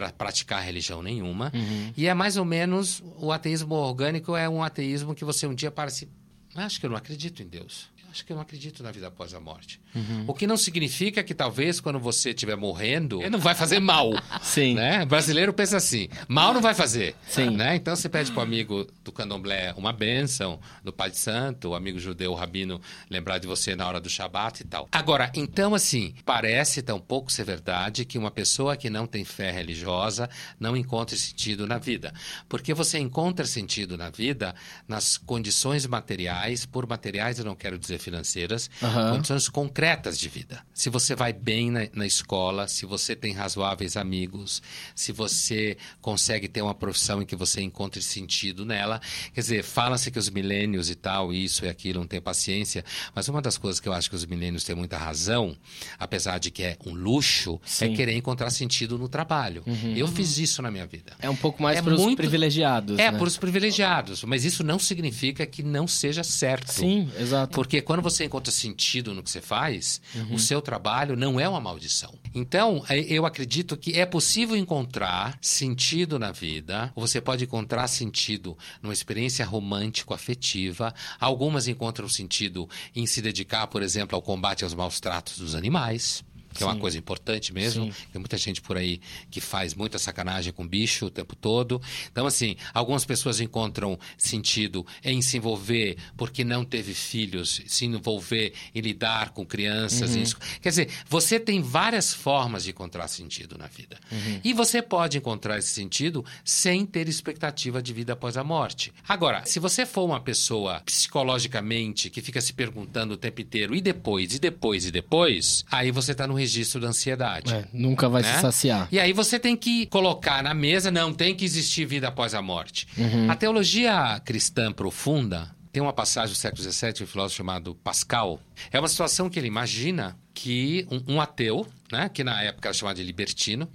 para praticar religião nenhuma. E é mais ou menos o ateísmo orgânico é um ateísmo que você um dia para se acho que eu não acredito em Deus. Acho que eu não acredito na vida após a morte. O que não significa que talvez quando você estiver morrendo, ele não vai fazer mal. Sim. Né? O brasileiro pensa assim: mal não vai fazer. Sim. Né? Então você pede para o amigo do candomblé uma bênção, do Pai de Santo, o amigo judeu, o rabino, lembrar de você na hora do Shabat e tal. Agora, então, assim, parece tão pouco ser verdade que uma pessoa que não tem fé religiosa não encontre sentido na vida. Porque você encontra sentido na vida nas condições materiais, por materiais eu não quero dizer financeiras, Aham. condições concretas de vida. Se você vai bem na, na escola, se você tem razoáveis amigos, se você consegue ter uma profissão em que você encontre sentido nela. Quer dizer, fala-se que os milênios e tal, isso e aquilo, não tem paciência, mas uma das coisas que eu acho que os milênios têm muita razão, apesar de que é um luxo, Sim. é querer encontrar sentido no trabalho. Eu fiz isso na minha vida. É um pouco mais É para os muito- privilegiados. É, né? para os privilegiados, mas isso não significa que não seja certo. Sim, exato. Porque quando você encontra sentido no que você faz, Uhum. o seu trabalho não é uma maldição. Então, eh, eu acredito que é possível encontrar sentido na vida, você pode encontrar sentido numa experiência romântico-afetiva. Algumas encontram sentido em se dedicar, por exemplo, ao combate aos maus tratos dos animais. Que é uma Sim. coisa importante mesmo. Sim. Tem muita gente por aí que faz muita sacanagem com bicho o tempo todo. Então, assim, algumas pessoas encontram sentido em se envolver porque não teve filhos, se envolver em lidar com crianças. Uhum. Quer dizer, você tem várias formas de encontrar sentido na vida. Uhum. E você pode encontrar esse sentido sem ter expectativa de vida após a morte. Agora, se você for uma pessoa psicologicamente que fica se perguntando o tempo inteiro, e depois, e depois, e depois, aí você está no registro da ansiedade. É, nunca vai né? se saciar. E aí você tem que colocar na mesa, não, tem que existir vida após a morte. Uhum. A teologia cristã profunda tem uma passagem do século XVII, um filósofo chamado Pascal. É uma situação que ele imagina que um, um ateu, né, que na época era chamado de libertino,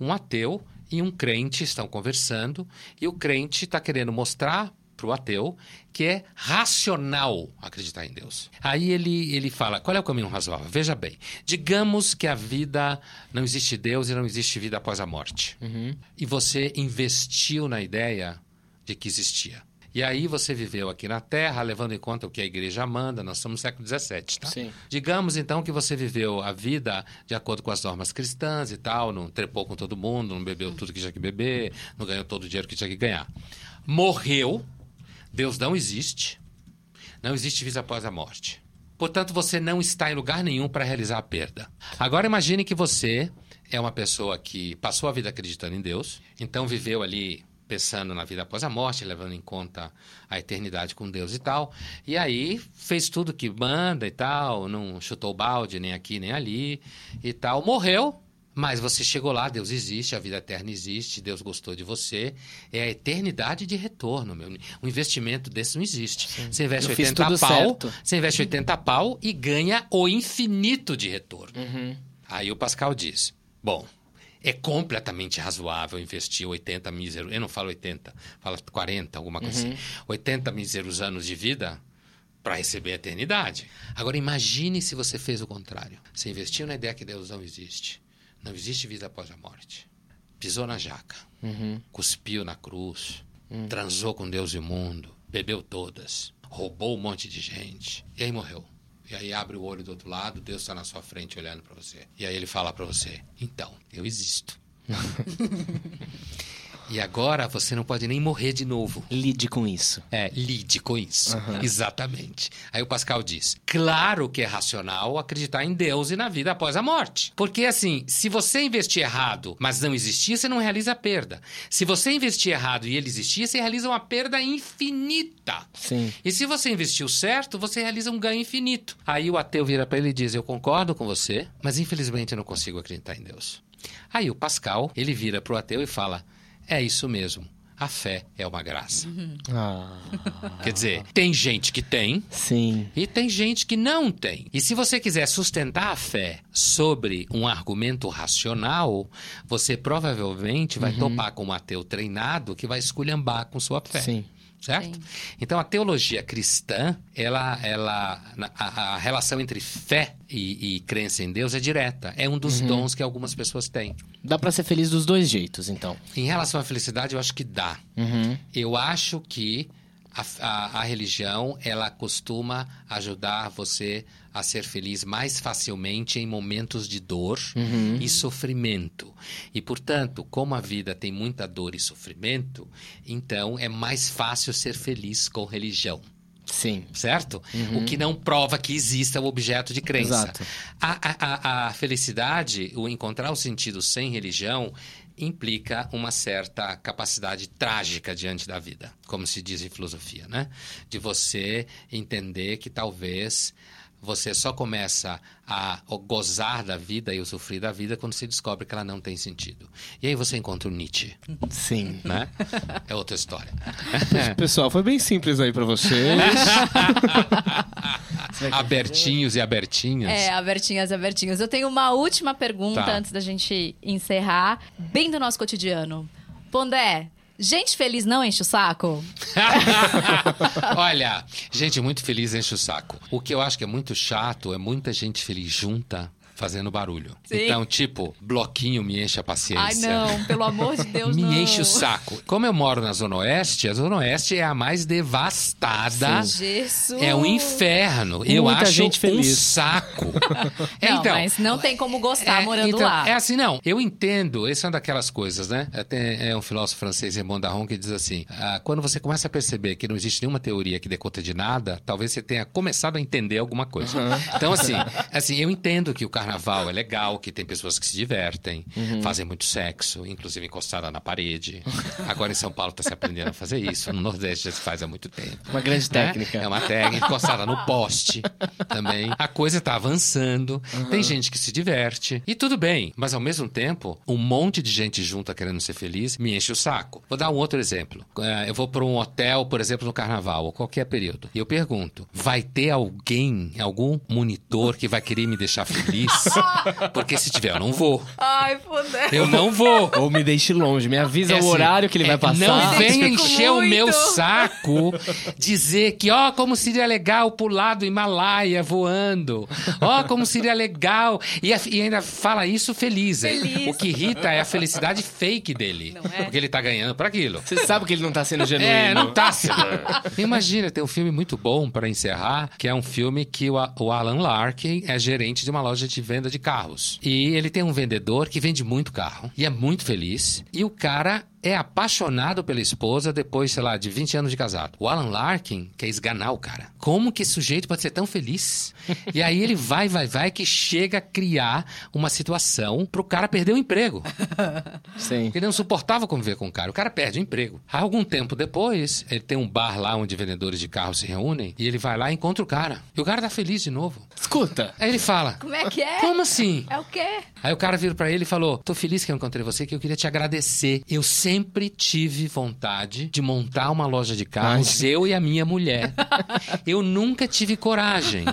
um ateu e um crente estão conversando e o crente está querendo mostrar para o ateu que é racional acreditar em Deus. Aí ele, ele fala, qual é o caminho razoável? Veja bem, digamos que a vida, não existe Deus e não existe vida após a morte. E você investiu na ideia de que existia. E aí você viveu aqui na Terra, levando em conta o que a igreja manda, nós estamos no século XVII, tá? Sim. Digamos então que você viveu a vida de acordo com as normas cristãs e tal, não trepou com todo mundo, não bebeu tudo que tinha que beber, não ganhou todo o dinheiro que tinha que ganhar. Morreu, Deus não existe, não existe vida após a morte. Portanto, você não está em lugar nenhum para realizar a perda. Agora imagine que você é uma pessoa que passou a vida acreditando em Deus, então viveu ali pensando na vida após a morte, levando em conta a eternidade com Deus e tal. E aí fez tudo que manda e tal, não chutou balde nem aqui nem ali e tal. Morreu, mas você chegou lá, Deus existe, a vida eterna existe, Deus gostou de você. É a eternidade de retorno, meu. Um investimento desse não existe. Você investe Eu fiz 80 tudo pau, certo. você investe 80 pau e ganha o infinito de retorno. Uhum. Aí o Pascal diz: Bom, é completamente razoável investir 80 míseros. Eu não falo 80, falo 40, alguma coisa Uhum. assim. 80 míseros anos de vida para receber a eternidade. Agora imagine se você fez o contrário. Você investiu na ideia que Deus não existe. Não existe vida após a morte. Pisou na jaca, Uhum. cuspiu na cruz, transou com Deus e o mundo, bebeu todas, roubou um monte de gente e aí morreu. E aí abre o olho do outro lado, Deus está na sua frente olhando para você. E aí ele fala para você: Então, eu existo. e agora você não pode nem morrer de novo. Lide com isso. É, lide com isso. Exatamente. Aí o Pascal diz: claro que é racional acreditar em Deus e na vida após a morte. Porque assim, se você investir errado, mas não existir, você não realiza a perda. Se você investir errado e ele existir, você realiza uma perda infinita. Sim. E se você investiu certo, você realiza um ganho infinito. Aí o ateu vira para ele e diz: Eu concordo com você, mas infelizmente eu não consigo acreditar em Deus. Aí o Pascal, ele vira para o ateu e fala: É isso mesmo. A fé é uma graça. Ah, Quer dizer, tem gente que tem sim. e tem gente que não tem. E se você quiser sustentar a fé sobre um argumento racional, você provavelmente vai topar com um ateu treinado que vai esculhambar com sua fé. Sim. Certo? Sim. Então a teologia cristã, ela, ela, a, a relação entre fé e, e crença em Deus é direta. É um dos dons que algumas pessoas têm. Dá pra ser feliz dos dois jeitos, então. Em relação à felicidade, eu acho que dá. Uhum. Eu acho que a, a- a religião ela costuma ajudar você a ser feliz mais facilmente em momentos de dor e sofrimento. E, portanto, como a vida tem muita dor e sofrimento, então é mais fácil ser feliz com religião. Sim. Certo? O que não prova que exista o objeto de crença. Exato. A, a- a- a felicidade, o encontrar o sentido sem religião, implica uma certa capacidade trágica diante da vida, como se diz em filosofia, né? De você entender que talvez você só começa a gozar da vida e usufruir da vida quando você descobre que ela não tem sentido. E aí você encontra o Nietzsche, Sim. né? É outra história. Pessoal, foi bem simples aí pra vocês. Abertinhos e abertinhas. É, abertinhas, abertinhos. Eu tenho uma última pergunta Tá. antes da gente encerrar, bem do nosso cotidiano. Pondé, gente feliz não enche o saco? Olha, gente muito feliz enche o saco. O que eu acho que é muito chato é muita gente feliz junta fazendo barulho. Sim. Então, tipo, bloquinho me enche a paciência. Ai, não, pelo amor de Deus, Me não. enche o saco. Como eu moro na Zona Oeste, a Zona Oeste é a mais devastada. Jesus. É um inferno. eu Muita acho gente um feliz. saco. Não, mas não tem como gostar morando então, lá. É assim, não. Eu entendo. Essa é uma daquelas coisas, né? Até é um filósofo francês, Raymond Daron, que diz assim: ah, quando você começa a perceber que não existe nenhuma teoria que dê conta de nada, talvez você tenha começado a entender alguma coisa. Então, assim, assim, eu entendo que o carnaval é legal, que tem pessoas que se divertem, Uhum. fazem muito sexo, inclusive encostada na parede. Agora em São Paulo está se aprendendo a fazer isso. No Nordeste já se faz há muito tempo. Uma grande né? técnica. É uma técnica encostada no poste também. A coisa tá avançando, tem gente que se diverte. E tudo bem, mas ao mesmo tempo, um monte de gente junta querendo ser feliz me enche o saco. Vou dar um outro exemplo. É, Eu vou para um hotel, por exemplo, no carnaval, ou qualquer período. E eu pergunto: vai ter alguém, algum monitor que vai querer me deixar feliz? Porque se tiver, eu não vou. Ai, fudeu. Eu não vou. Ou me deixe longe, me avisa É o assim, horário que ele é, vai passar. Não venha encher o muito. meu saco dizer que, ó, como seria legal pular do Himalaia voando. Ó, como seria legal. E, a- e ainda fala isso feliz, hein? Feliz. O que irrita é a felicidade fake dele. Não é? Porque ele tá ganhando por aquilo. Você sabe que ele não tá sendo genuíno. É, não tá sendo. Imagina, tem um filme muito bom pra encerrar, que é um filme que o, o Alan Larkin é gerente de uma loja de venda de carros. E ele tem um vendedor que vende muito carro e é muito feliz. E o cara é apaixonado pela esposa depois, sei lá, de 20 anos de casado. O Alan Larkin quer esganar o cara. Como que esse sujeito pode ser tão feliz? E aí ele vai, vai, vai, que chega a criar uma situação pro cara perder o emprego. Sim. Porque ele não suportava conviver com o cara. O cara perde o emprego. Algum tempo depois, ele tem um bar lá onde vendedores de carros se reúnem e ele vai lá e encontra o cara. E o cara tá feliz de novo. Escuta. Aí ele fala: Como é que é? Como assim? É o quê? Aí o cara vira pra ele e falou: Tô feliz que eu encontrei você, que eu queria te agradecer. Eu sempre tive vontade de montar uma loja de carros, eu e a minha mulher. Eu nunca tive coragem.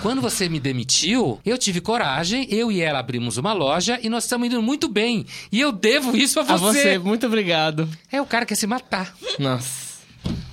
Quando você me demitiu, eu tive coragem, eu e ela abrimos uma loja e nós estamos indo muito bem. E eu devo isso a você. A você, muito obrigado. É, o cara quer se matar. Nossa.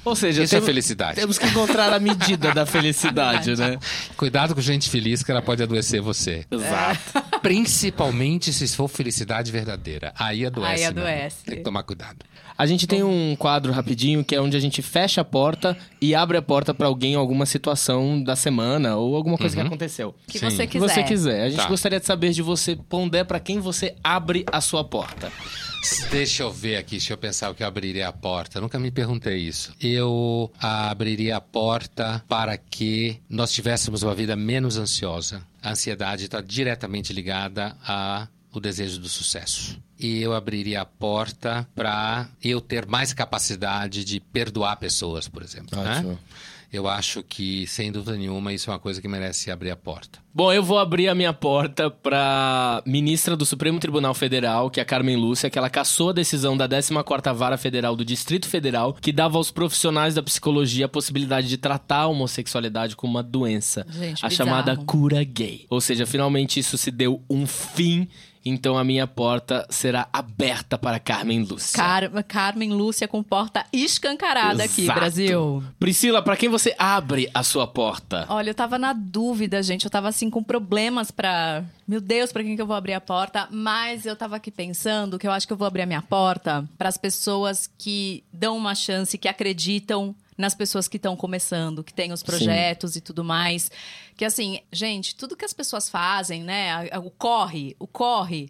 Ou seja, Isso é temos- felicidade. Temos que encontrar a medida da felicidade, né? Cuidado com gente feliz que ela pode adoecer você. Exato. Principalmente se for felicidade verdadeira. Aí adoece. Aí adoece. amigo. Tem que tomar cuidado. A gente tem um quadro rapidinho que é onde a gente fecha a porta e abre a porta pra alguém em alguma situação da semana ou alguma coisa que aconteceu. Que Sim. você O que quiser. você quiser. A gente Tá. gostaria de saber de você ponder pra quem você abre a sua porta. Deixa eu ver aqui, deixa eu pensar o que eu abriria a porta. Nunca me perguntei isso. Eu abriria a porta para que nós tivéssemos uma vida menos ansiosa. A ansiedade está diretamente ligada ao desejo do sucesso. E eu abriria a porta para eu ter mais capacidade de perdoar pessoas, por exemplo. né? Eu acho que, sem dúvida nenhuma, isso é uma coisa que merece abrir a porta. Bom, eu vou abrir a minha porta pra ministra do Supremo Tribunal Federal, que é a Carmen Lúcia, que ela cassou a decisão da 14ª Vara Federal do Distrito Federal, que dava aos profissionais da psicologia a possibilidade de tratar a homossexualidade como uma doença, Gente, a bizarro. chamada cura gay. Ou seja, finalmente isso se deu um fim, então a minha porta será aberta para Carmen Lúcia. Car Carmen Lúcia com porta escancarada aqui, Exato. Brasil. Priscila, pra quem você abre a sua porta? Olha, eu tava na dúvida, gente. Eu tava assim com problemas pra. Meu Deus, pra quem que eu vou abrir a porta? Mas eu tava aqui pensando que eu acho que eu vou abrir a minha porta para as pessoas que dão uma chance, que acreditam nas pessoas que estão começando, que têm os projetos e tudo mais. Que assim, gente, tudo que as pessoas fazem, né? O corre, o corre,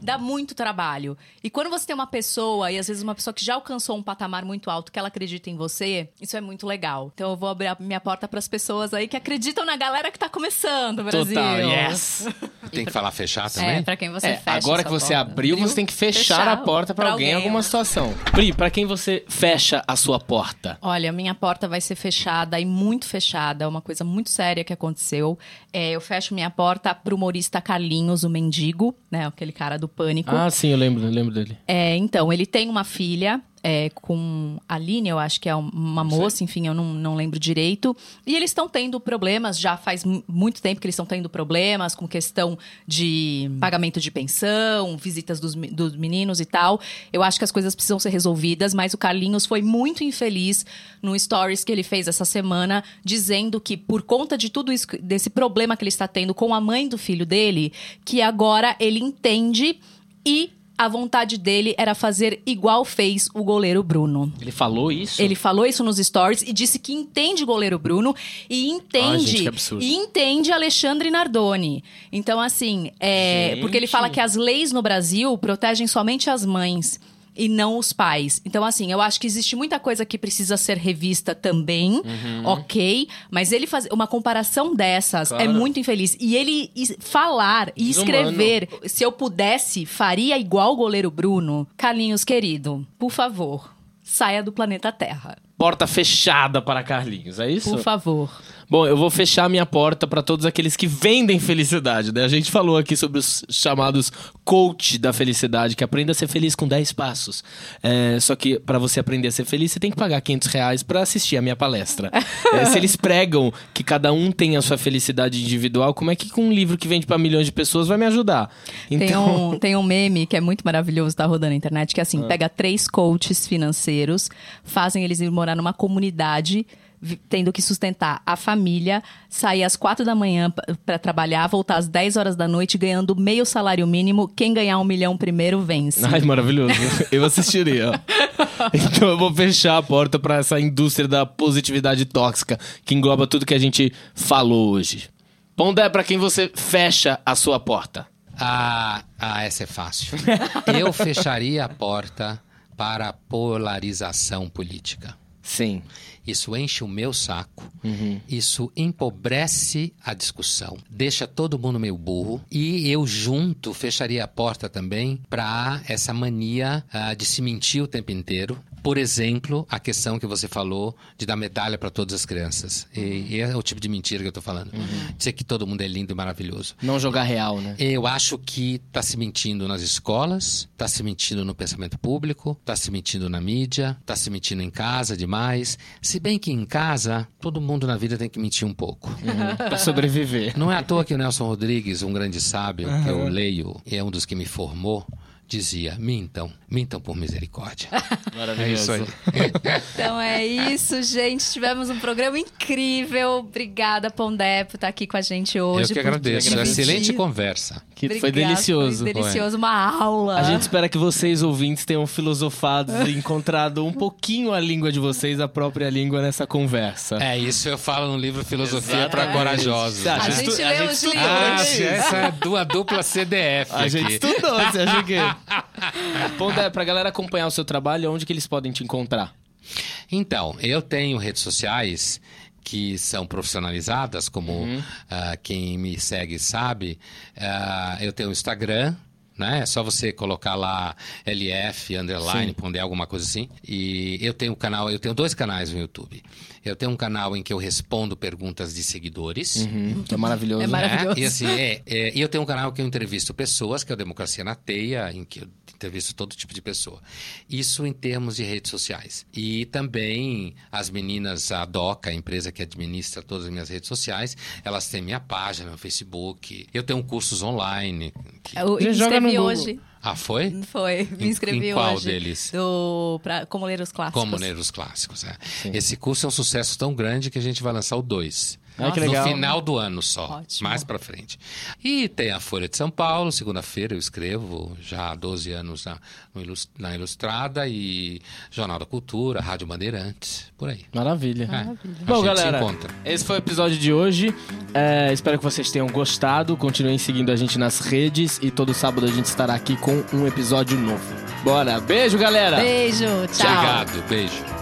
dá muito trabalho. E quando você tem uma pessoa, e às vezes uma pessoa que já alcançou um patamar muito alto, que ela acredita em você, isso é muito legal. Então eu vou abrir a minha porta para as pessoas aí que acreditam na galera que tá começando, Brasil. Total, yes. Tem que falar fechar também? É, pra quem você É, fecha agora que você porta. abriu, você tem que fechar, a porta pra alguém em alguma né? situação. Pri, pra quem você fecha a sua porta? Olha, minha porta vai ser fechada e muito fechada. É uma coisa muito séria que aconteceu. É, eu fecho minha porta pro humorista Carlinhos, o mendigo, né? Aquele cara do pânico. Ah, sim, eu lembro, eu lembro dele. É, então, ele tem uma filha é, com a Aline, eu acho que é uma moça, enfim, eu não, não lembro direito. E eles estão tendo problemas, já faz mu- muito tempo que eles estão tendo problemas com questão de pagamento de pensão, visitas dos, dos meninos e tal. Eu acho que as coisas precisam ser resolvidas, mas o Carlinhos foi muito infeliz no stories que ele fez essa semana, dizendo que por conta de tudo isso, desse problema que ele está tendo com a mãe do filho dele, que agora ele entende e a vontade dele era fazer igual fez o goleiro Bruno. Ele falou isso? Ele falou isso nos stories e disse que entende o goleiro Bruno e Ai, entende gente, que absurdo. e entende Alexandre Nardoni. Então assim, é, Gente. porque ele fala que as leis no Brasil protegem somente as mães. E não os pais. Então, assim, eu acho que existe muita coisa que precisa ser revista também, Uhum. ok. Mas ele fazer uma comparação dessas é Claro. muito infeliz. E ele is- falar e Desumano. escrever, se eu pudesse, faria igual o goleiro Bruno. Carlinhos, querido, por favor, saia do planeta Terra. Porta fechada para Carlinhos, é isso? Por favor. Bom, eu vou fechar minha porta para todos aqueles que vendem felicidade, né? A gente falou aqui sobre os chamados coach da felicidade, que aprenda a ser feliz com 10 passos. É, só que para você aprender a ser feliz, você tem que pagar 500 reais para assistir a minha palestra. É, se eles pregam que cada um tem a sua felicidade individual, como é que com um livro que vende para milhões de pessoas vai me ajudar? Tem, Então, um, tem um meme que é muito maravilhoso, tá rodando na internet, que é assim, pega três coaches financeiros, fazem eles ir morar numa comunidade, tendo que sustentar a família, sair às quatro da manhã p- pra trabalhar, voltar às 10 horas da noite, ganhando meio salário mínimo. Quem ganhar um milhão primeiro vence. Ai, maravilhoso. Eu assistiria. Então eu vou fechar a porta para essa indústria da positividade tóxica que engloba tudo que a gente falou hoje. Pondé, para quem você fecha a sua porta? Ah, ah, essa é fácil. Eu fecharia a porta para a polarização política. Sim. Isso enche o meu saco. Isso empobrece a discussão, deixa todo mundo meio burro. E eu, junto, fecharia a porta também para essa mania ah, de se mentir o tempo inteiro. Por exemplo, a questão que você falou de dar medalha para todas as crianças. E, e é o tipo de mentira que eu tô falando. Dizer que todo mundo é lindo e maravilhoso. Não jogar real, né? Eu acho que está se mentindo nas escolas, está se mentindo no pensamento público, está se mentindo na mídia, está se mentindo em casa demais. Se bem que em casa, todo mundo na vida tem que mentir um pouco. Pra sobreviver. Não é à toa que o Nelson Rodrigues, um grande sábio que eu leio e é um dos que me formou, dizia: mintam, mintam por misericórdia. É isso aí. Então é isso, gente. Tivemos um programa incrível. Obrigada, Pondé, por estar aqui com a gente hoje. Eu que agradeço. Excelente conversa. Que foi Obrigada, delicioso. Foi delicioso, uma aula. A gente espera que vocês, ouvintes, tenham filosofado e encontrado um pouquinho a língua de vocês, a própria língua nessa conversa. É isso eu falo no livro Filosofia para. Corajosos. A A gente gente a leu gente os estudou, livros. Ah, essa é a dupla CDF. A gente aqui. estudou, você acha que... Pondé, pra galera acompanhar o seu trabalho, onde que eles podem te encontrar? Então, eu tenho redes sociais que são profissionalizadas, como ah, quem me segue sabe. Ah, eu tenho o Instagram, né? É só você colocar lá LF, underline, ponder alguma coisa assim. E eu tenho um canal, eu tenho dois canais no YouTube. Eu tenho um canal em que eu respondo perguntas de seguidores. É maravilhoso. É né? maravilhoso. E assim, é, é, e eu tenho um canal que eu entrevisto pessoas, que é o Democracia na Teia, em que eu entrevisto todo tipo de pessoa. Isso em termos de redes sociais. E também as meninas, a DOCA, a empresa que administra todas as minhas redes sociais, elas têm minha página no Facebook. Eu tenho cursos online. que- Eu inscrevi Google. hoje. Ah, foi? Foi, me Em- inscrevi em qual hoje. deles? Do, pra, como ler os clássicos. Como ler os clássicos. é. Esse curso é um sucesso tão grande que a gente vai lançar o 2. Ah, que legal. No final do ano só, Ótimo. mais pra frente. E tem a Folha de São Paulo, segunda-feira eu escrevo, já há 12 anos na, Ilustrada e Jornal da Cultura, Rádio Bandeirantes, por aí. Maravilha. É, a Bom, gente galera, se encontra. esse foi o episódio de hoje. É, espero que vocês tenham gostado. Continuem seguindo a gente nas redes e todo sábado a gente estará aqui com um episódio novo. Bora, beijo, galera! Beijo, tchau. Obrigado, beijo.